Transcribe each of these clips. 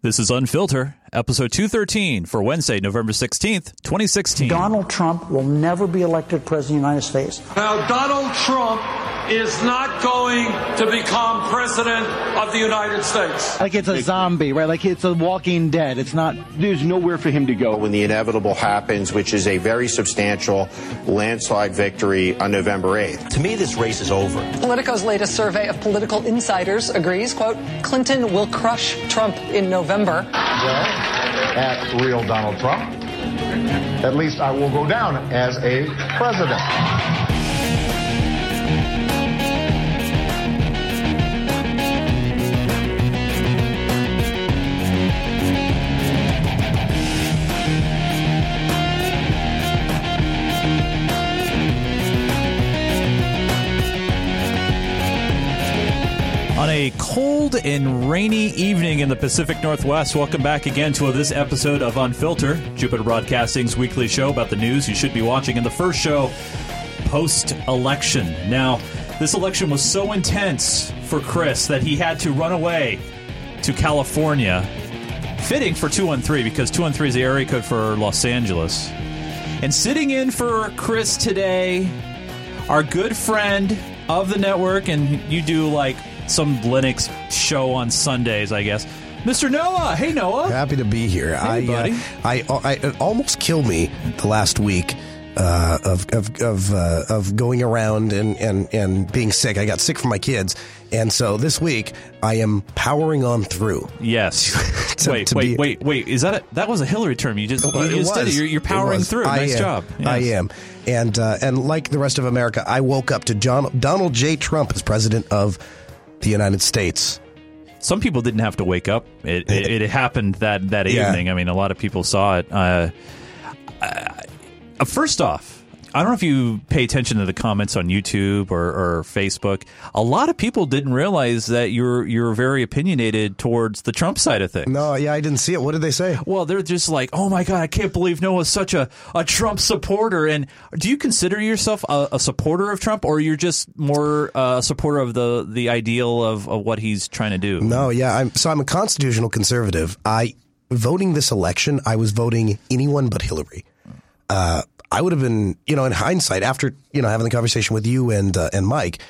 This is Unfilter, episode 213 for Wednesday, November 16th, 2016. Donald Trump will never be elected president of the United States. Now, Donald Trump is not going to become president of the United States. Like it's a zombie, right? Like it's a walking dead. It's not, there's nowhere for him to go. When the inevitable happens, which is a very substantial landslide victory on November 8th. To me, this race is over. Politico's latest survey of political insiders agrees, quote, Clinton will crush Trump in November. Well, at real Donald Trump, at least I will go down as a president. On a cold and rainy evening in the Pacific Northwest, welcome back again to this episode of Unfilter, Jupiter Broadcasting's weekly show about the news you should be watching. And the first show post election. Now, this election was so intense for Chris that he had to run away to California. Fitting for 213 because 213 is the area code for Los Angeles. And sitting in for Chris today, our good friend of the network, and you do like some Linux show on Sundays, I guess. Mr. Noah, hey Noah, happy to be here. Hey, I, buddy. Uh, I, I, it almost killed me the last week. Uh, of of of, uh, of going around and, and, and being sick, I got sick from my kids, and so this week I am powering on through. Yes. To- wait, to wait, be- wait, wait. Is that a, that was a Hillary term? You just you It just did it. was. You're, you're powering was. through. I nice am. job. I am, and uh, and like the rest of America, I woke up to John, Donald J. Trump as president of the United States. Some people didn't have to wake up. It it, it happened that that Yeah. evening. I mean, a lot of people saw it. Uh, uh, first off. I don't know if you pay attention to the comments on YouTube or, or Facebook. A lot of people didn't realize that you're you're very opinionated towards the Trump side of things. No, yeah, I didn't see it. What did they say? Well, they're just like, oh my god, I can't believe Noah's such a, a Trump supporter. And do you consider yourself a, a supporter of Trump, or you're just more uh, a supporter of the the ideal of, of what he's trying to do? No, yeah. I'm, so I'm a constitutional conservative. I voting this election, I was voting anyone but Hillary. Uh, I would have been, you know, in hindsight, after you know having the conversation with you and uh, and Mike,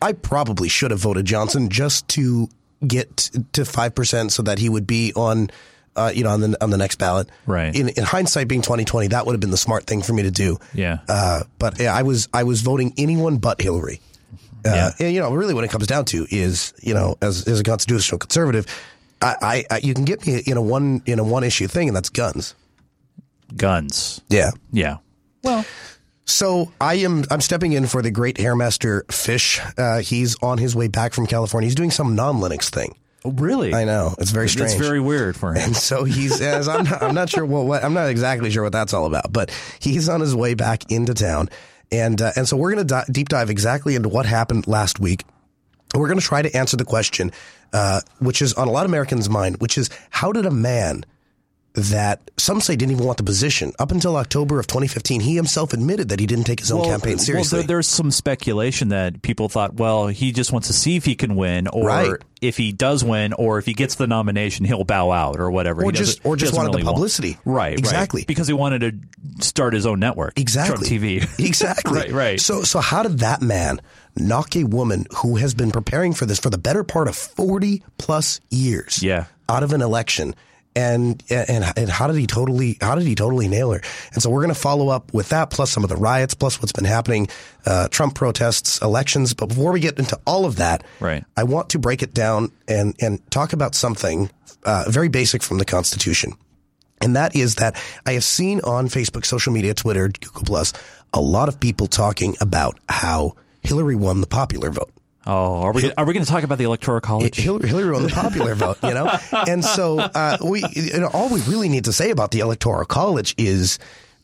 I probably should have voted Johnson just to get to five percent so that he would be on. Uh, you know, on the on the next ballot, Right. In, in hindsight, being twenty twenty, that would have been the smart thing for me to do. Yeah. Uh, but yeah, I was I was voting anyone but Hillary. Uh, Yeah. And you know, really, what it comes down to is, you know, as as a constitutional conservative, I, I, I you can get me in a one in a one issue thing, and that's guns. Guns. Yeah. Yeah. Well, so I am I'm stepping in for the great hairmaster Fish. Uh, he's on his way back from California. He's doing some non Linux thing. Oh, really? I know it's very strange. It's very weird for him. And so he's, as I'm not, I'm not sure what, what, I'm not exactly sure what that's all about, but he's on his way back into town. And, uh, and so we're going to di- deep dive exactly into what happened last week. We're going to try to answer the question, uh, which is on a lot of Americans' mind, which is how did a man that some say didn't even want the position up until October of 2015, he himself admitted that he didn't take his own campaign seriously. Well, there, there's some speculation that people thought, well, he just wants to see if he can win, or Right. if he does win, or if he gets the nomination, he'll bow out, or whatever. Or He just- or just wanted the really want- publicity. right? right. Exactly. because he wanted to start his own network, Exactly. Trump TV. exactly. right, right. So, so how did that man knock a woman who has been preparing for this for the better part of 40 plus years Yeah. out of an election? And, and, and how did he totally, how did he totally nail her? And so we're going to follow up with that plus some of the riots, plus what's been happening, uh, Trump protests, elections. But before we get into all of that, Right. I want to break it down and, and talk about something, uh, very basic from the Constitution. And that is that I have seen on Facebook, social media, Twitter, Google Plus, a lot of people talking about how Hillary won the popular vote. Oh, are we are we going to talk about the electoral college? Hillary, Hillary won the popular vote, you know, and so uh, we, you know, all we really need to say about the electoral college is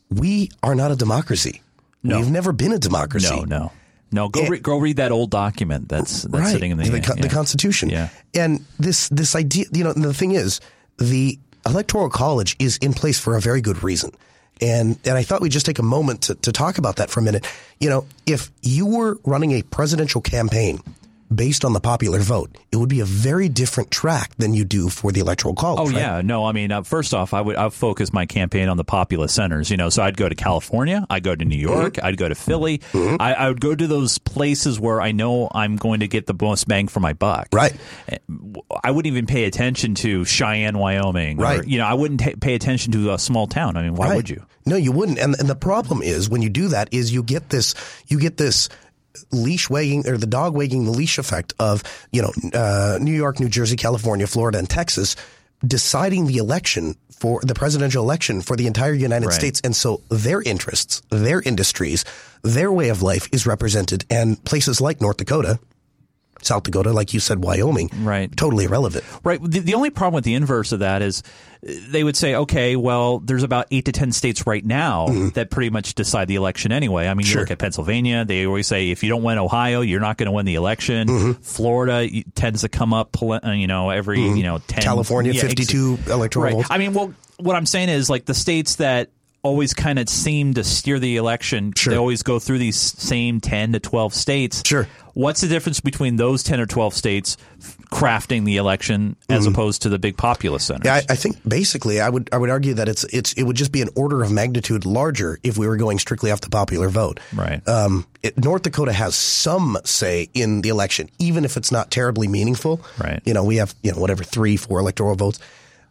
we are not a democracy. No. We've never been a democracy. no, no, no. Go re- go read that old document that's that's right. sitting in the the, yeah. the Constitution. Yeah. And this this idea, you know, the thing is, the Electoral College is in place for a very good reason. And and I thought we'd just take a moment to, to talk about that for a minute. You know, if you were running a presidential campaign based on the popular vote, it would be a very different track than you do for the electoral college. Oh right? yeah, no. I mean, uh, first off, I would I'd focus my campaign on the populous centers. You know, so I'd go to California, I'd go to New York, Mm-hmm. I'd go to Philly. I, I would go to those places where I know I'm going to get the most bang for my buck. Right. I wouldn't even pay attention to Cheyenne, Wyoming. or, Right. you know, I wouldn't ta pay attention to a small town. I mean, why Right. would you? No, you wouldn't. And and the problem is when you do that is you get this you get this leash wagging or the dog wagging the leash effect of you know uh, New York, New Jersey, California, Florida, and Texas deciding the election for the presidential election for the entire United Right. States, and so their interests, their industries, their way of life is represented, and places like North Dakota. South Dakota, like you said, Wyoming, Right. Totally irrelevant. Right. The, the only problem with the inverse of that is they would say, okay, well, there's about eight to 10 states right now that pretty much decide the election anyway. I mean, you Mm-hmm. Look at Pennsylvania, they always say if you don't win Ohio, you're not going to win the election. Mm-hmm. Florida tends to come up, uh, you know, every, you know, 10. Mm-hmm. California, Yeah, ex- 52 electoral Right. votes. I mean, well, what I'm saying is like the states that always kind of seem to steer the election, Sure. they always go through these same 10 to 12 states. Sure. What's the difference between those 10 or 12 states crafting the election as opposed to the big populous centers? Yeah, I, I think basically I would I would argue that it's it's it would just be an order of magnitude larger if we were going strictly off the popular vote. Right. Um, it, North Dakota has some say in the election, even if it's not terribly meaningful. Right. You know, we have you know whatever three, four electoral votes.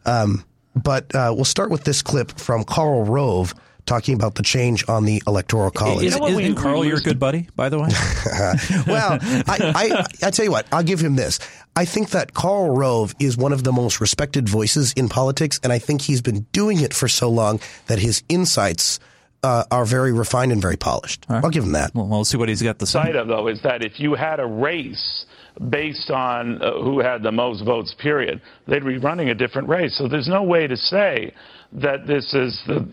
Um, but uh, we'll start with this clip from Karl Rove talking about the change on the electoral college. Is, know what is- we- and Karl, we you're a good buddy, by the way. well, I, I, I tell you what, I'll give him this. I think that Karl Rove is one of the most respected voices in politics, and I think he's been doing it for so long that his insights uh, are very refined and very polished. I'll give him that. well, we'll see what he's got to say. side of though is that if you had a race based on uh, who had the most votes period they'd be running a different race so there's no way to say that this is the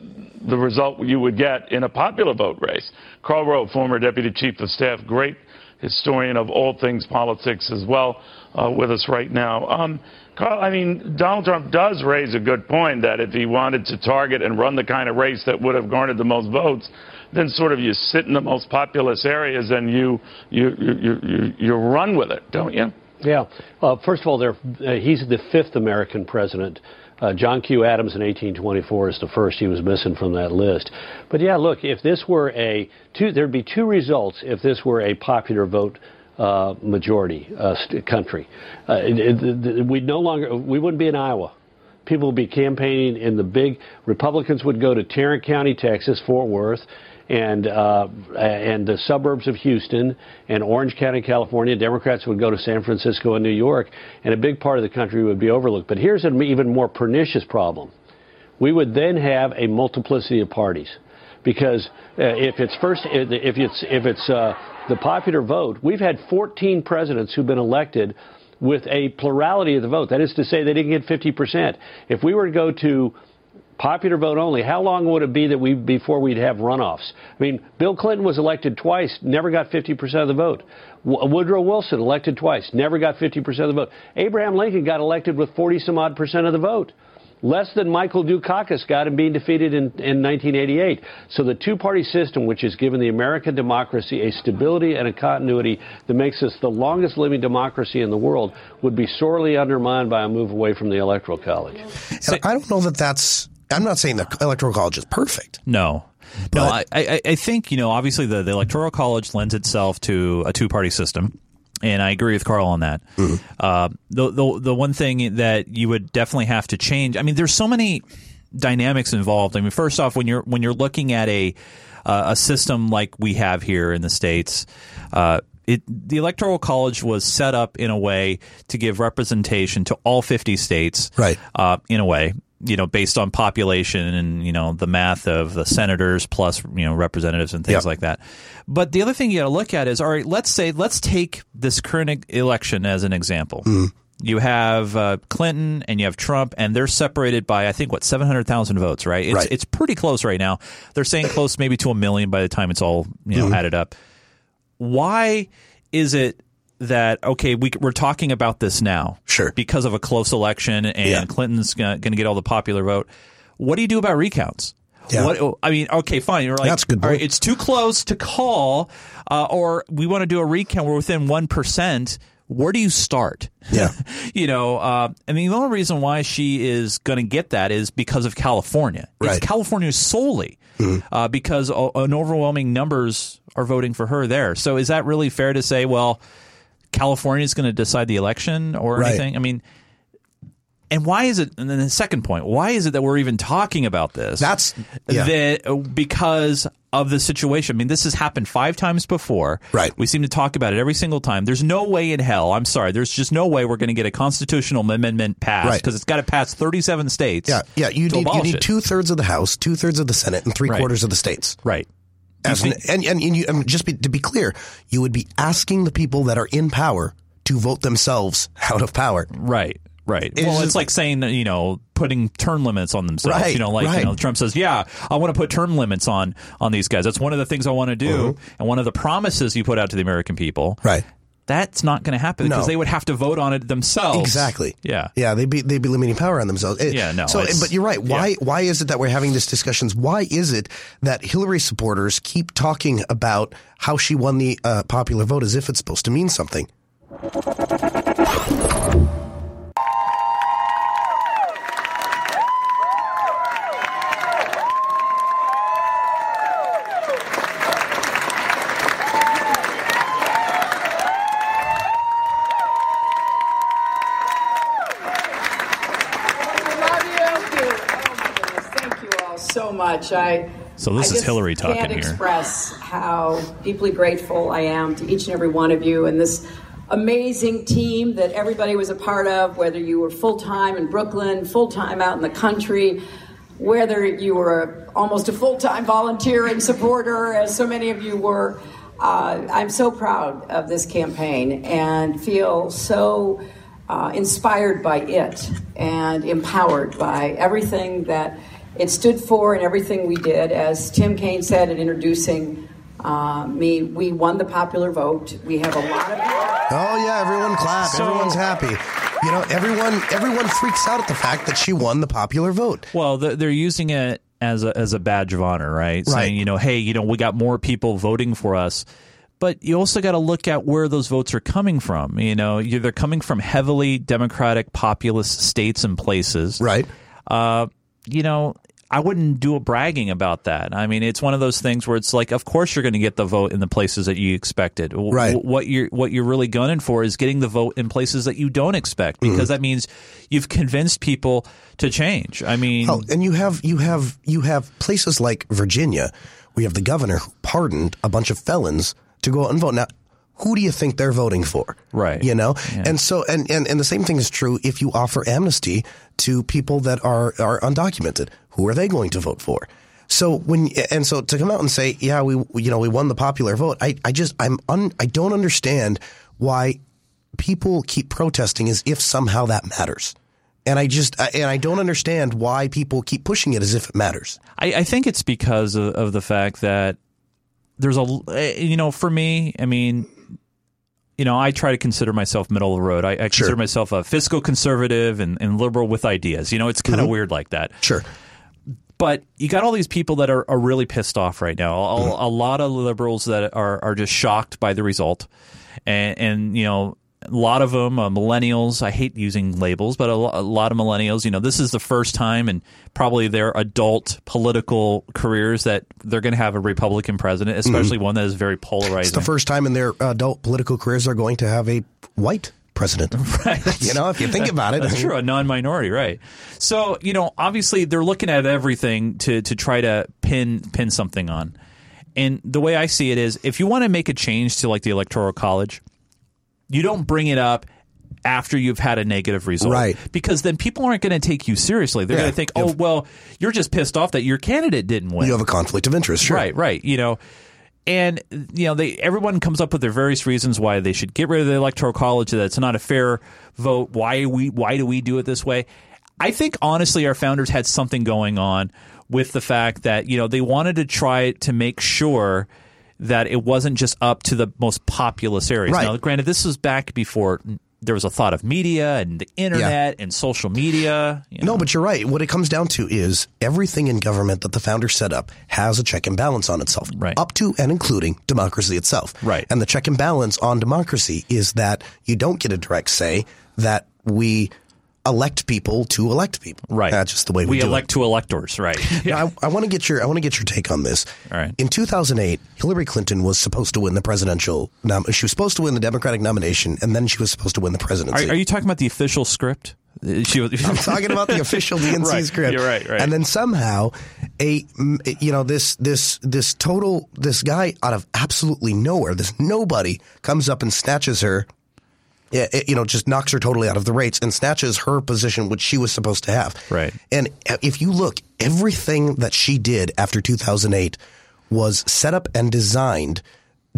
the result you would get in a popular vote race karl rove former deputy chief of staff great historian of all things politics as well uh, with us right now um, Karl, I mean, Donald Trump does raise a good point that if he wanted to target and run the kind of race that would have garnered the most votes, then sort of you sit in the most populous areas and you you you you, you run with it, don't you? Yeah. Uh, first of all, there, uh, he's the fifth American president. Uh, John Q. Adams in 1824 is the first. He was missing from that list. But yeah, look, if this were a two, there'd be two results if this were a popular vote uh, majority uh, st- country. Uh, it, it, it- we'd no longer we wouldn't be in Iowa. People would be campaigning in the big. Republicans would go to Tarrant County, Texas, Fort Worth, and uh, and the suburbs of Houston and Orange County, California. Democrats would go to San Francisco and New York, and a big part of the country would be overlooked. But here's an even more pernicious problem: we would then have a multiplicity of parties, because uh, if it's first, if it's if it's uh, the popular vote, we've had 14 presidents who've been elected with a plurality of the vote. That is to say, they didn't get 50%. If we were to go to popular vote only, how long would it be that we before we'd have runoffs? I mean, Bill Clinton was elected twice, never got 50% of the vote. W- Woodrow Wilson elected twice, never got 50% of the vote. Abraham Lincoln got elected with 40 some odd percent of the vote. Less than Michael Dukakis got in being defeated in, in 1988. So the two-party system, which has given the American democracy a stability and a continuity that makes us the longest living democracy in the world, would be sorely undermined by a move away from the Electoral College. And I don't know that that's. I'm not saying the electoral college is perfect. No. no, I, I, I think, you know, obviously the, the Electoral College lends itself to a two party system. And I agree with Karl on that. Uh, the, the the one thing that you would definitely have to change. I mean, there's so many dynamics involved. I mean, first off, when you're when you're looking at a uh, a system like we have here in the states, uh, it the Electoral College was set up in a way to give representation to all 50 states. Right. Uh, in a way, you know, based on population and you know the math of the senators plus you know representatives and things Yep. like that. But the other thing you got to look at is all right. Let's say let's take this current election as an example. You have uh, Clinton and you have Trump, and they're separated by I think what seven hundred thousand votes, right? It's Right. it's pretty close right now. They're saying close maybe to a million by the time it's all you know added up. Why is it that okay? We, we're talking about this now, Sure. because of a close election and Yeah. Clinton's going to get all the popular vote. What do you do about recounts? Yeah. What, I mean, okay, fine. You're like, That's good all right, it's too close to call, uh, or we want to do a recount. We're within one percent. where do you start? Yeah. you know, uh, I mean, the only reason why she is going to get that is because of California. It's Right. California solely uh, because o- an overwhelming numbers are voting for her there. So is that really fair to say, well, California is going to decide the election or Right. anything? I mean, and why is it? And then the second point, why is it that we're even talking about this? That's- yeah. that uh, because of the situation. I mean, this has happened five times before. Right. We seem to talk about it every single time. There's no way in hell. I'm sorry. There's just no way we're going to get a constitutional amendment passed Right. because it's got to pass 37 states. Yeah, yeah. You need you need two thirds of the House, two thirds of the Senate, and three Right. quarters of the states. Right. As an, and and, and, you, and just be, to be clear, you would be asking the people that are in power to vote themselves out of power. Right. Right. It's well, just- it's like saying that, you know, putting term limits on themselves. Right, You know, like right. you know, Trump says, "Yeah, I want to put term limits on on these guys. That's one of the things I want to do, and one of the promises you put out to the American people." Mm-hmm. Right. That's not going to happen because No. they would have to vote on it themselves. Exactly. Yeah. Yeah, they'd be they'd be limiting power on themselves. Eh, Yeah, no, So, but you're right. Why yeah. why is it that we're having these discussions? Why is it that Hillary supporters keep talking about how she won the uh, popular vote as if it's supposed to mean something? Much. I So this I is Hillary talking can't here. express how deeply grateful I am to each and every one of you and this amazing team that everybody was a part of, whether you were full time in Brooklyn, full time out in the country, whether you were almost a full time volunteer and supporter, as so many of you were. Uh, I'm so proud of this campaign and feel so uh, inspired by it and empowered by everything that it stood for and everything we did. As Tim Kaine said in introducing uh, me, we won the popular vote. We have a lot of. Oh yeah, everyone clap. So- Everyone's happy. You know, everyone everyone freaks out at the fact that she won the popular vote. Well, they're they're using it as a, as a badge of honor, right? Right. Saying, you know, hey, you know, we got more people voting for us. But you also got to look at where those votes are coming from. You know, you- they're coming from heavily Democratic populist states and places. Right. Uh, you know, I wouldn't do a bragging about that. I mean, it's one of those things where it's like, of course you're going to get the vote in the places that you expected. Right. What you're what you're really gunning for is getting the vote in places that you don't expect Mm-hmm. because that means you've convinced people to change. I mean, Oh, and you have you have you have places like Virginia, We have the governor who pardoned a bunch of felons to go out and vote. Now, who do you think they're voting for? Right. You know, Yeah. and so and, and and the same thing is true if you offer amnesty to people that are are undocumented. Who are they going to vote for? So when and so to come out and say, yeah, we you know we won the popular vote. I I just I'm un, I don't understand why people keep protesting as if somehow that matters. And I just and I don't understand why people keep pushing it as if it matters. I, I think it's because of, of the fact that there's a eh, you know for me I mean you know I try to consider myself middle of the road. I, I consider myself a fiscal conservative and, and liberal with ideas. You know it's kind of mm-hmm. weird like that. Sure. but you got all these people that are, are really pissed off right now. A, a mm-hmm. lot of liberals that are, are just shocked by the result. And, and you know a lot of them uh, millennials i hate using labels but a, lo- a lot of millennials you know this is the first time in probably their adult political careers that they're going to have a republican president especially one that is very polarizing It's the first time in their adult political careers they're going to have a white president. Right. You know, if you think about it. That's true, a non-minority, right? So you know, obviously they're looking at everything to to try to pin pin something on. And the way I see it is, if you want to make a change to like the electoral college, you don't bring it up after you've had a negative result, Right. Because then people aren't going to take you seriously. They're Yeah. going to think, oh, well, you're just pissed off that your candidate didn't win. You have a conflict of interest, sure. Right, right. You know, and you know, they everyone comes up with their various reasons why they should get rid of the electoral college. That it's not a fair vote. Why we? Why do we do it this way? I think honestly, our founders had something going on with the fact that you know they wanted to try to make sure that it wasn't just up to the most populous areas. Right. Now, granted, this was back before there was a thought of media and the internet and social media. you know. No, but you're right. What it comes down to is everything in government that the founders set up has a check and balance on itself, Right. up to and including democracy itself. Right. And the check and balance on democracy is that you don't get a direct say that we elect people to elect people. Right. That's just the way we, we elect it. to electors, right? Now, I, I want to get your I want to get your take on this. All right. In 2008, Hillary Clinton was supposed to win the presidential. Nom- she was supposed to win the Democratic nomination, and then she was supposed to win the presidency. are you talking about the official script? She was, I'm talking about the official DNC Right. script. You're right, right. And then somehow, a you know this this this total this guy out of absolutely nowhere, this nobody comes up and snatches her. Yeah, it- You know, just knocks her totally out of the rates and snatches her position, which she was supposed to have. Right. And if you look, everything that she did after 2008 was set up and designed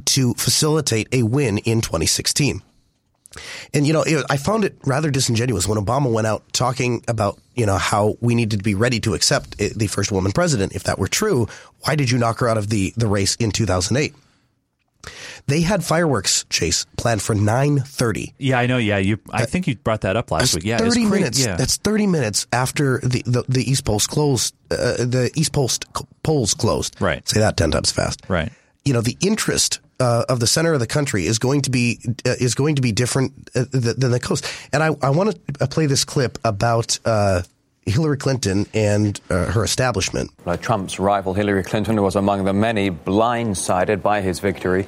to facilitate a win in 2016. And you know, it, I found it rather disingenuous when Obama went out talking about you know how we needed to be ready to accept eh, the first woman president. If that were true, why did you knock her out of the the race in 2008? They had fireworks chase planned for 9:30. yeah, I know. Yeah, you. I think you brought that up last That's week. Yeah, it's 30 cra- minutes. Yeah. That's 30 minutes after the, the, the East Post closed. Uh, the East Post polls closed. Right. Say that 10 times fast. right. You know, the interest uh, of the center of the country is going to be uh, is going to be different uh, than the coast. And I, I want to play this clip about uh, Hillary Clinton and uh, her establishment. Trump's rival Hillary Clinton was among the many blindsided by his victory.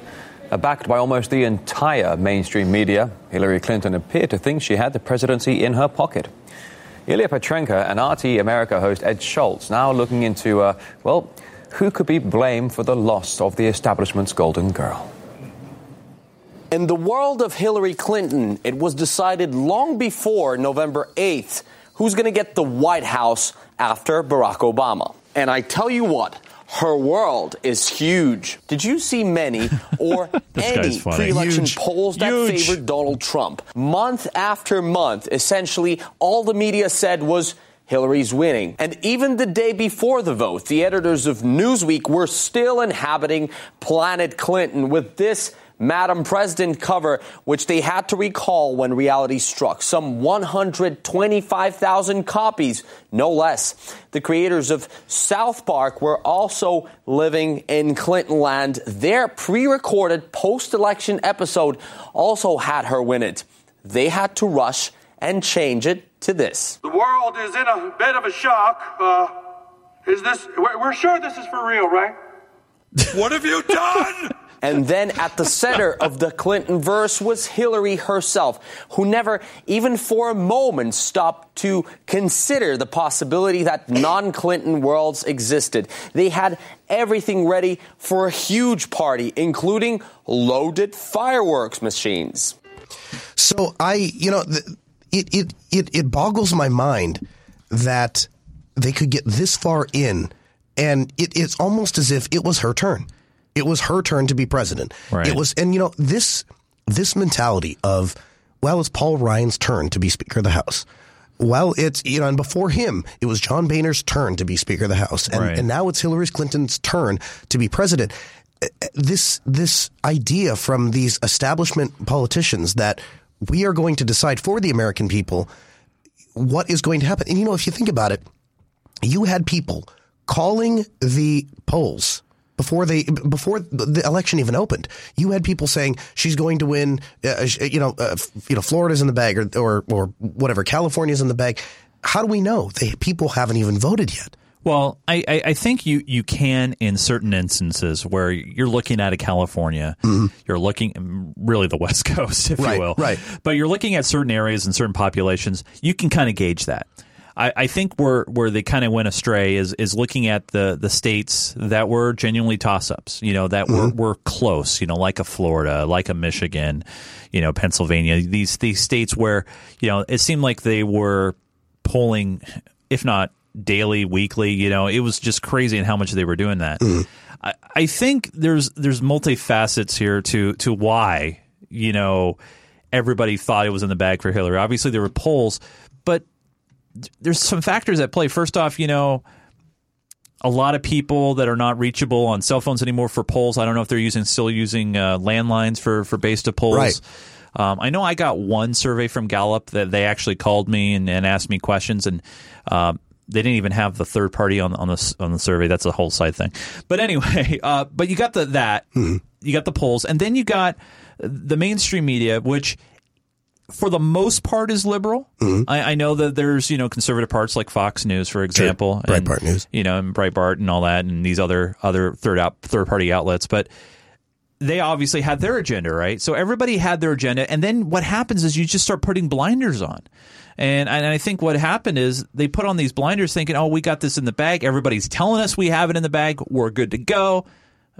Uh, backed by almost the entire mainstream media, Hillary Clinton appeared to think she had the presidency in her pocket. Ilya Petrenko and RT America host Ed Schultz now looking into, uh, well, who could be blamed for the loss of the establishment's golden girl. In the world of Hillary Clinton, it was decided long before November 8th who's going to get the White House after Barack Obama. And I tell you what, her world is huge. Did you see many or any pre election Huge. polls that Huge. favored Donald Trump? Month after month, essentially all the media said was Hillary's winning. And even the day before the vote, the editors of Newsweek were still inhabiting Planet Clinton with this Madam President cover, which they had to recall when reality struck. Some 125,000 copies, no less. The creators of South Park were also living in Clinton land. Their pre recorded post election episode also had her win it. They had to rush and change it to this. The world is in a bit of a shock. Uh, is this? We're, we're sure this is for real, right? What have you done? And then at the center of the Clinton verse was Hillary herself, who never, even for a moment, stopped to consider the possibility that non Clinton worlds existed. They had everything ready for a huge party, including loaded fireworks machines. So I, you know, it, it, it, it boggles my mind that they could get this far in and it, it's almost as if it was her turn. It was her turn to be president. Right. It was, and you know, this, this mentality of, well, it's Paul Ryan's turn to be Speaker of the House. Well, it's, you know, and before him, it was John Boehner's turn to be Speaker of the House. And, Right. and now it's Hillary Clinton's turn to be president. Uh, uh, This, this idea from these establishment politicians that we are going to decide for the American people what is going to happen. And you know, if you think about it, you had people calling the polls before they before the election even opened. You had people saying she's going to win. Uh, you know, uh, you know, Florida's in the bag, or or or whatever. California's in the bag. How do we know? They people haven't even voted yet. Well, I, I, I think you, you can in certain instances where you're looking at a California, you're looking really the West Coast, if Mm-hmm. Right, you will, right. But you're looking at certain areas and certain populations. You can kind of gauge that. I, I think where where they kind of went astray is is looking at the the states that were genuinely toss ups. You know that Mm-hmm. were were close. You know, like a Florida, like a Michigan, you know, Pennsylvania. These these states where you know it seemed like they were polling, if not daily, weekly. You know, it was just crazy in how much they were doing that. I, I think there's there's multifacets here to to why you know everybody thought it was in the bag for Hillary. Obviously, there were polls, but there's some factors at play. First off, you know. A lot of people that are not reachable on cell phones anymore for polls. I don't know if they're using still using uh, landlines for for base to polls. Right. Um, I know I got one survey from Gallup that they actually called me and, and asked me questions, and uh, they didn't even have the third party on on the on the survey. That's a whole side thing. But anyway, uh, but you got the that Mm-hmm. you got the polls, and then you got the mainstream media, which for the most part is liberal. Mm-hmm. I, I know that there's you know conservative parts like Fox News, for example, and, Breitbart News. you know, and Breitbart and all that, and these other other third out third party outlets, but. They obviously had their agenda, right? So everybody had their agenda, and then what happens is you just start putting blinders on, and and I think what happened is they put on these blinders, thinking, "Oh, we got this in the bag. Everybody's telling us we have it in the bag. We're good to go."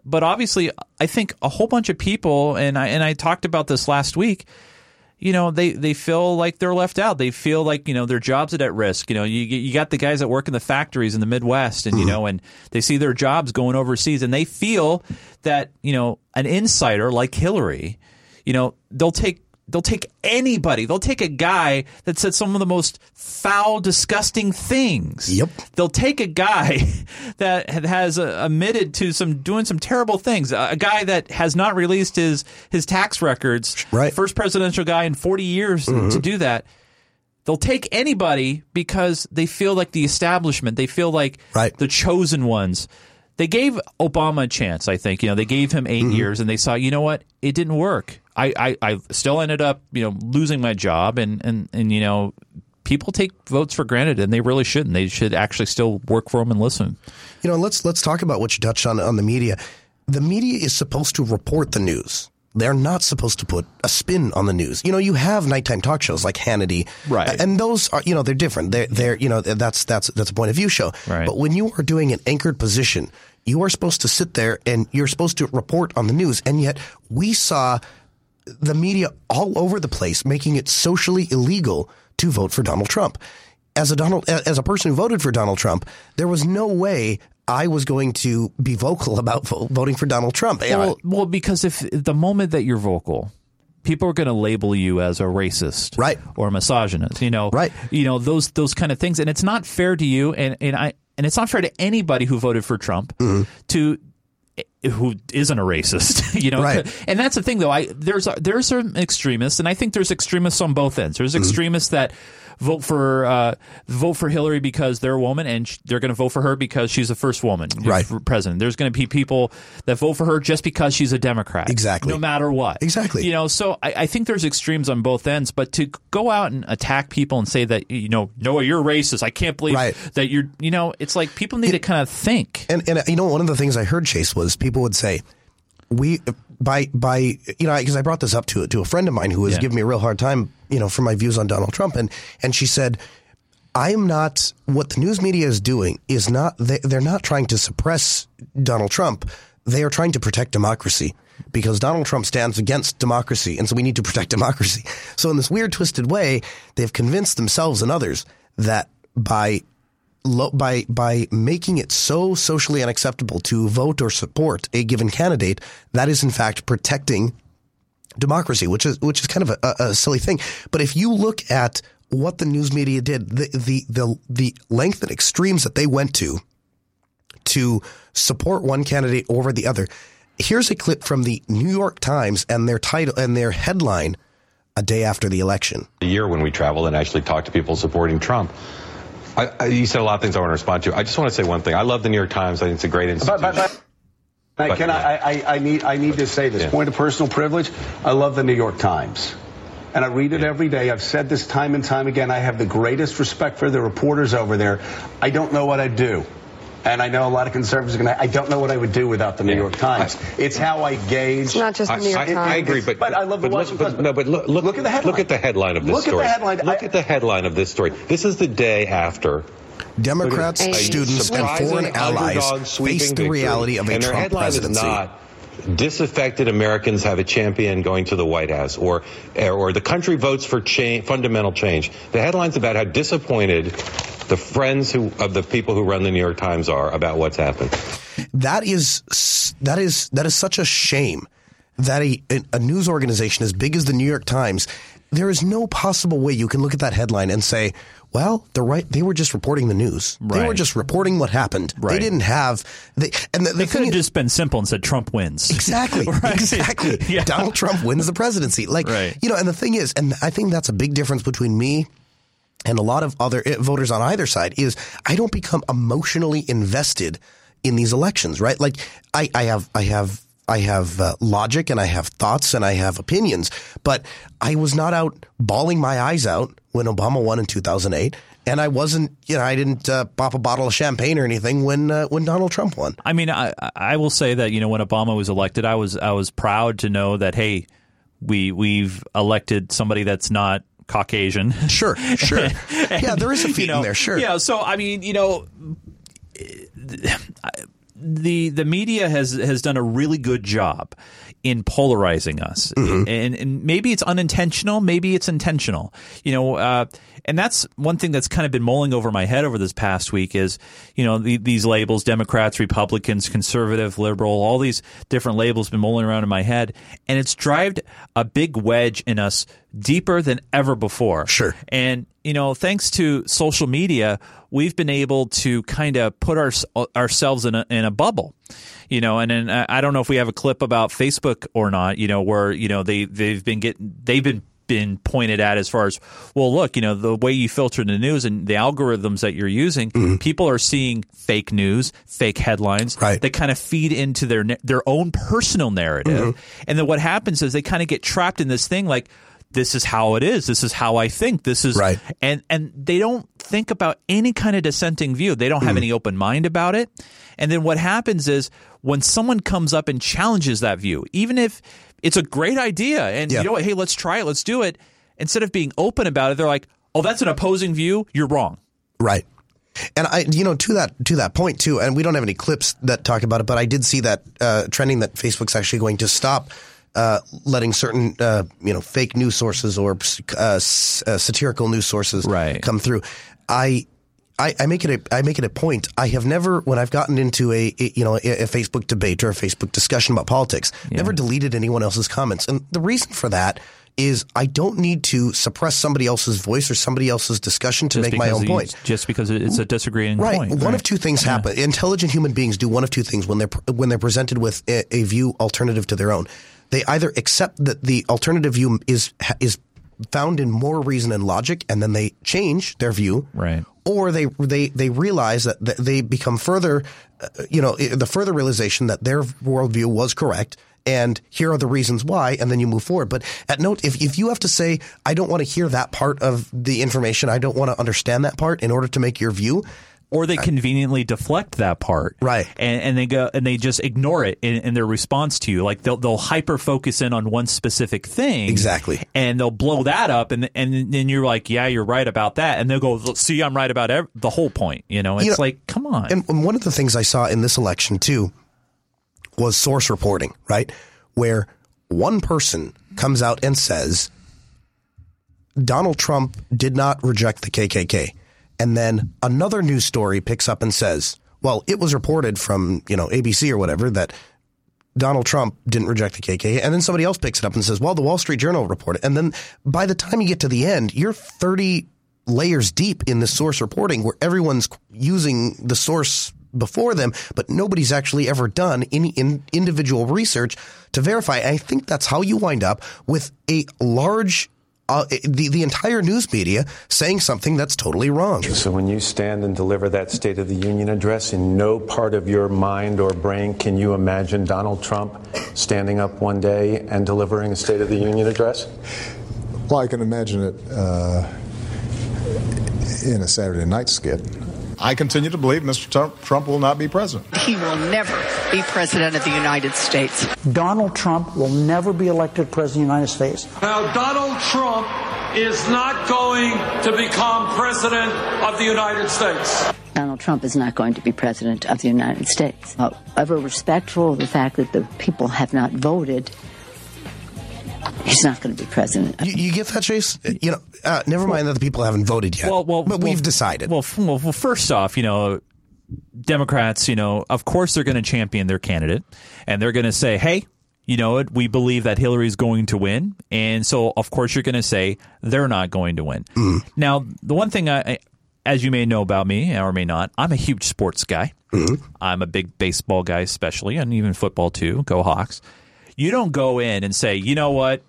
But obviously, I think a whole bunch of people, and I and I talked about this last week. You know, they, they feel like they're left out. They feel like you know their jobs are at risk. You know, you you got the guys that work in the factories in the Midwest, and you mm-hmm. know, and they see their jobs going overseas, and they feel that you know an insider like Hillary, you know, they'll take they'll take anybody. They'll take a guy that said some of the most foul, disgusting things. Yep. They'll take a guy that has uh, admitted to some doing some terrible things. A, guy that has not released his his tax records. Right. First presidential guy in 40 years to do that. They'll take anybody because they feel like the establishment. They feel like Right. the chosen ones. They gave Obama a chance, I think. You know, they gave him 8 years and they saw, you know what, it didn't work. I, I, I still ended up, you know, losing my job and, and, and, you know, people take votes for granted and they really shouldn't. They should actually still work for them and listen. You know, let's let's talk about what you touched on on the media. The media is supposed to report the news. They're not supposed to put a spin on the news. You know, you have nighttime talk shows like Hannity, Right. And those are, you know, they're different. They're, they're, you know, that's that's that's a point of view show. Right. But when you are doing an anchored position, you are supposed to sit there and you're supposed to report on the news. And yet, we saw the media all over the place making it socially illegal to vote for Donald Trump. As a Donald, as a person who voted for Donald Trump, there was no way I was going to be vocal about vo- voting for Donald Trump. Well, well, because if the moment that you're vocal, people are going to label you as a racist, right, or a misogynist. You know, right. You know those those kind of things, and it's not fair to you, and and I and it's not fair to anybody who voted for Trump Mm-hmm. to who isn't a racist, you know. Right. And that's the thing, though. I there's there's some extremists, and I think there's extremists on both ends. There's Mm-hmm. extremists that vote for uh, vote for Hillary because they're a woman, and sh- they're going to vote for her because she's the first woman Right. president. There's going to be people that vote for her just because she's a Democrat, Exactly. no matter what. Exactly. You know, so I, I think there's extremes on both ends, but to go out and attack people and say that you know, no, you're racist. I can't believe Right. that you're. You know, it's like people need to kind of think. And and uh, you know one of the things I heard Chase was people would say we by by you know because I brought this up to to a friend of mine who was Yeah. giving me a real hard time you know for my views on Donald Trump. And and she said I am not what the news media is doing is not they, they're not trying to suppress Donald Trump. They are trying to protect democracy because Donald Trump stands against democracy and so we need to protect democracy. So in this weird twisted way they've convinced themselves and others that by lo- by by making it so socially unacceptable to vote or support a given candidate, that is in fact protecting democracy, which is which is kind of a, a silly thing. But if you look at what the news media did, the the the, the length and extremes that they went to to support one candidate over the other. Here's a clip from the New York Times and their title and their headline a day after the election. a year when we traveled and actually talked to people supporting Trump. I, I, you said a lot of things I want to respond to. I just want to say one thing. I love the New York Times. I think it's a great institution. But, but, but, But- can I, I, I need, I need to say this point of personal privilege. I love the New York Times. And I read it every day. I've said this time and time again. I have the greatest respect for the reporters over there. I don't know what I'd do. And I know a lot of conservatives are going to, I don't know what I would do without the New York Times. it's how I gauge. It's not just the New York I, Times. I agree, but But I love the but Washington look, but, no, but look, look, Look at the headline. Look at the headline of this Look at the story. headline. Look at the headline of this story. This is the day after Democrats, students, and foreign allies face the victory. reality of a and their Trump headline presidency. Disaffected Americans have a champion going to the White House, or or the country votes for fundamental change. The headline's about how disappointed the friends who of the people who run the New York Times are about what's happened. That is that is that is such a shame that a a news organization as big as the New York Times there is no possible way you can look at that headline and say, well, the right they were just reporting the news. They were just reporting what happened. They didn't have they and the, the They could have just been simple and said Trump wins. Exactly. Right. Exactly. Yeah. Donald Trump wins the presidency. Like, Right. you know, and the thing is, and I think that's a big difference between me and a lot of other eh, voters on either side is I don't become emotionally invested in these elections, right? Like I, I have, I have, I have uh, logic and I have thoughts and I have opinions, but I was not out bawling my eyes out when Obama won in 2008. And I wasn't, you know, I didn't uh, pop a bottle of champagne or anything when uh, when Donald Trump won. I mean, I I will say that you know when Obama was elected, I was I was proud to know that hey, we we've elected somebody that's not Caucasian. Sure, sure. yeah, there is a feeling you know, there, sure. Yeah, so I mean, you know, the the media has has done a really good job in polarizing us, Mm-hmm. and, and maybe it's unintentional, maybe it's intentional. You know, uh, and that's one thing that's kind of been mulling over my head over this past week is you know the, these labels: Democrats, Republicans, conservative, liberal, all these different labels been mulling around in my head, and it's drived a big wedge in us deeper than ever before. Sure, and you know, thanks to social media, we've been able to kind of put our, ourselves in a, in a bubble, you know, and then I I don't know if we have a clip about Facebook or not, you know, where, you know, they, they've been getting, they've been, been pointed at as far as, well, look, you know, the way you filter the news and the algorithms that you're using, mm-hmm. people are seeing fake news, fake headlines. Right. They kind of feed into their, their own personal narrative. Mm-hmm. And then what happens is they kind of get trapped in this thing like, this is how it is. This is how I think. This is right. And and they don't think about any kind of dissenting view. They don't have mm-hmm. any open mind about it. And then what happens is when someone comes up and challenges that view, even if it's a great idea and you know what, hey, let's try it, let's do it. Instead of being open about it, they're like, "Oh, that's an opposing view. You're wrong." Right. And I, you know, to that to that point too, and we don't have any clips that talk about it, but I did see that uh, trending that Facebook's actually going to stop uh, letting certain, uh, you know, fake news sources or uh, s- uh, satirical news sources come through. I. I, I make it a I make it a point. I have never, when I've gotten into a, a you know a, a Facebook debate or a Facebook discussion about politics, never deleted anyone else's comments. And the reason for that is I don't need to suppress somebody else's voice or somebody else's discussion to Just make my own point. Just because it's a disagreeing Right. point. One right. of two things happen. Intelligent human beings do one of two things when they're when they're presented with a, a view alternative to their own. They either accept that the alternative view is is found in more reason and logic, and then they change their view. Right. Or they they they realize that they become further, uh, you know, the further realization that their worldview was correct. And here are the reasons why, and then you move forward. But at note, if, if you have to say, I don't want to hear that part of the information, I don't want to understand that part in order to make your view, or they conveniently deflect that part, right? And, and they go and they just ignore it in, in their response to you. Like they'll they'll hyper focus in on one specific thing, Exactly. and they'll blow that up, and and then you're like, yeah, you're right about that, and they'll go, see, I'm right about ev- the whole point. You know, it's You know, like, come on. And, and one of the things I saw in this election too was source reporting, right? Where one person comes out and says Donald Trump did not reject the KKK. And then another news story picks up and says, well, it was reported from, you know, ABC or whatever that Donald Trump didn't reject the KKK. And then somebody else picks it up and says, well, the Wall Street Journal reported. And then by the time you get to the end, you're 30 layers deep in the source reporting where everyone's using the source before them, but nobody's actually ever done any in individual research to verify. I think that's how you wind up with a large, uh, the, the entire news media saying something that's totally wrong. So when you stand and deliver that State of the Union address, in no part of your mind or brain can you imagine Donald Trump standing up one day and delivering a State of the Union address? Well, I can imagine it uh, in a Saturday night skit. I continue to believe Mr. Trump, Trump will not be president. He will never be president of the United States. Donald Trump will never be elected president of the United States. Now, Donald Trump is not going to become president of the United States. Donald Trump is not going to be president of the United States. However respectful of the fact that the people have not voted, he's not going to be president. You, you get that, Chase? You know, uh, never mind that the people haven't voted yet. Well, well, but well, we've decided. Well, f- well, well, first off, you know, Democrats, you know, of course they're going to champion their candidate, and they're going to say, "Hey, you know, we believe that Hillary's going to win, and so of course you're going to say they're not going to win. Mm. Now, the one thing I, as you may know about me or may not, I'm a huge sports guy. Mm-hmm. I'm a big baseball guy, especially, and even football too. Go Hawks! You don't go in and say, you know what,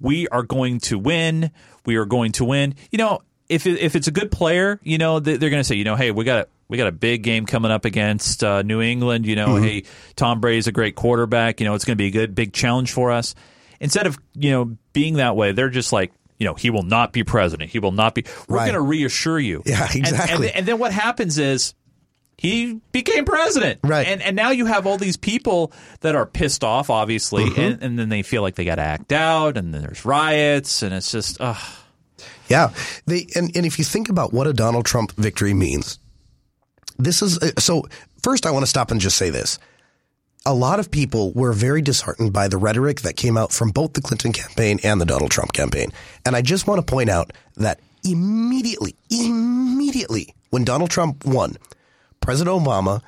we are going to win. We are going to win. You know, if it, if it's a good player, you know they- they're going to say, you know, hey, we got a we got a big game coming up against uh, New England. You know, Mm-hmm. hey, Tom Brady's a great quarterback. You know, it's going to be a good big challenge for us. Instead of you know being that way, they're just like. You know, he will not be president. He will not be. We're Right. going to reassure you. Yeah, And- exactly. And, and then what happens is he became president. Right. And and now you have all these people that are pissed off, obviously, Mm-hmm. and, and then they feel like they got to act out, and then there's riots, and it's just, ugh. Yeah. They and, and if you think about what a Donald Trump victory means, this is uh, so first I want to stop and just say this. A lot of people were very disheartened by the rhetoric that came out from both the Clinton campaign and the Donald Trump campaign. And I just want to point out that immediately, immediately when Donald Trump won, President Obama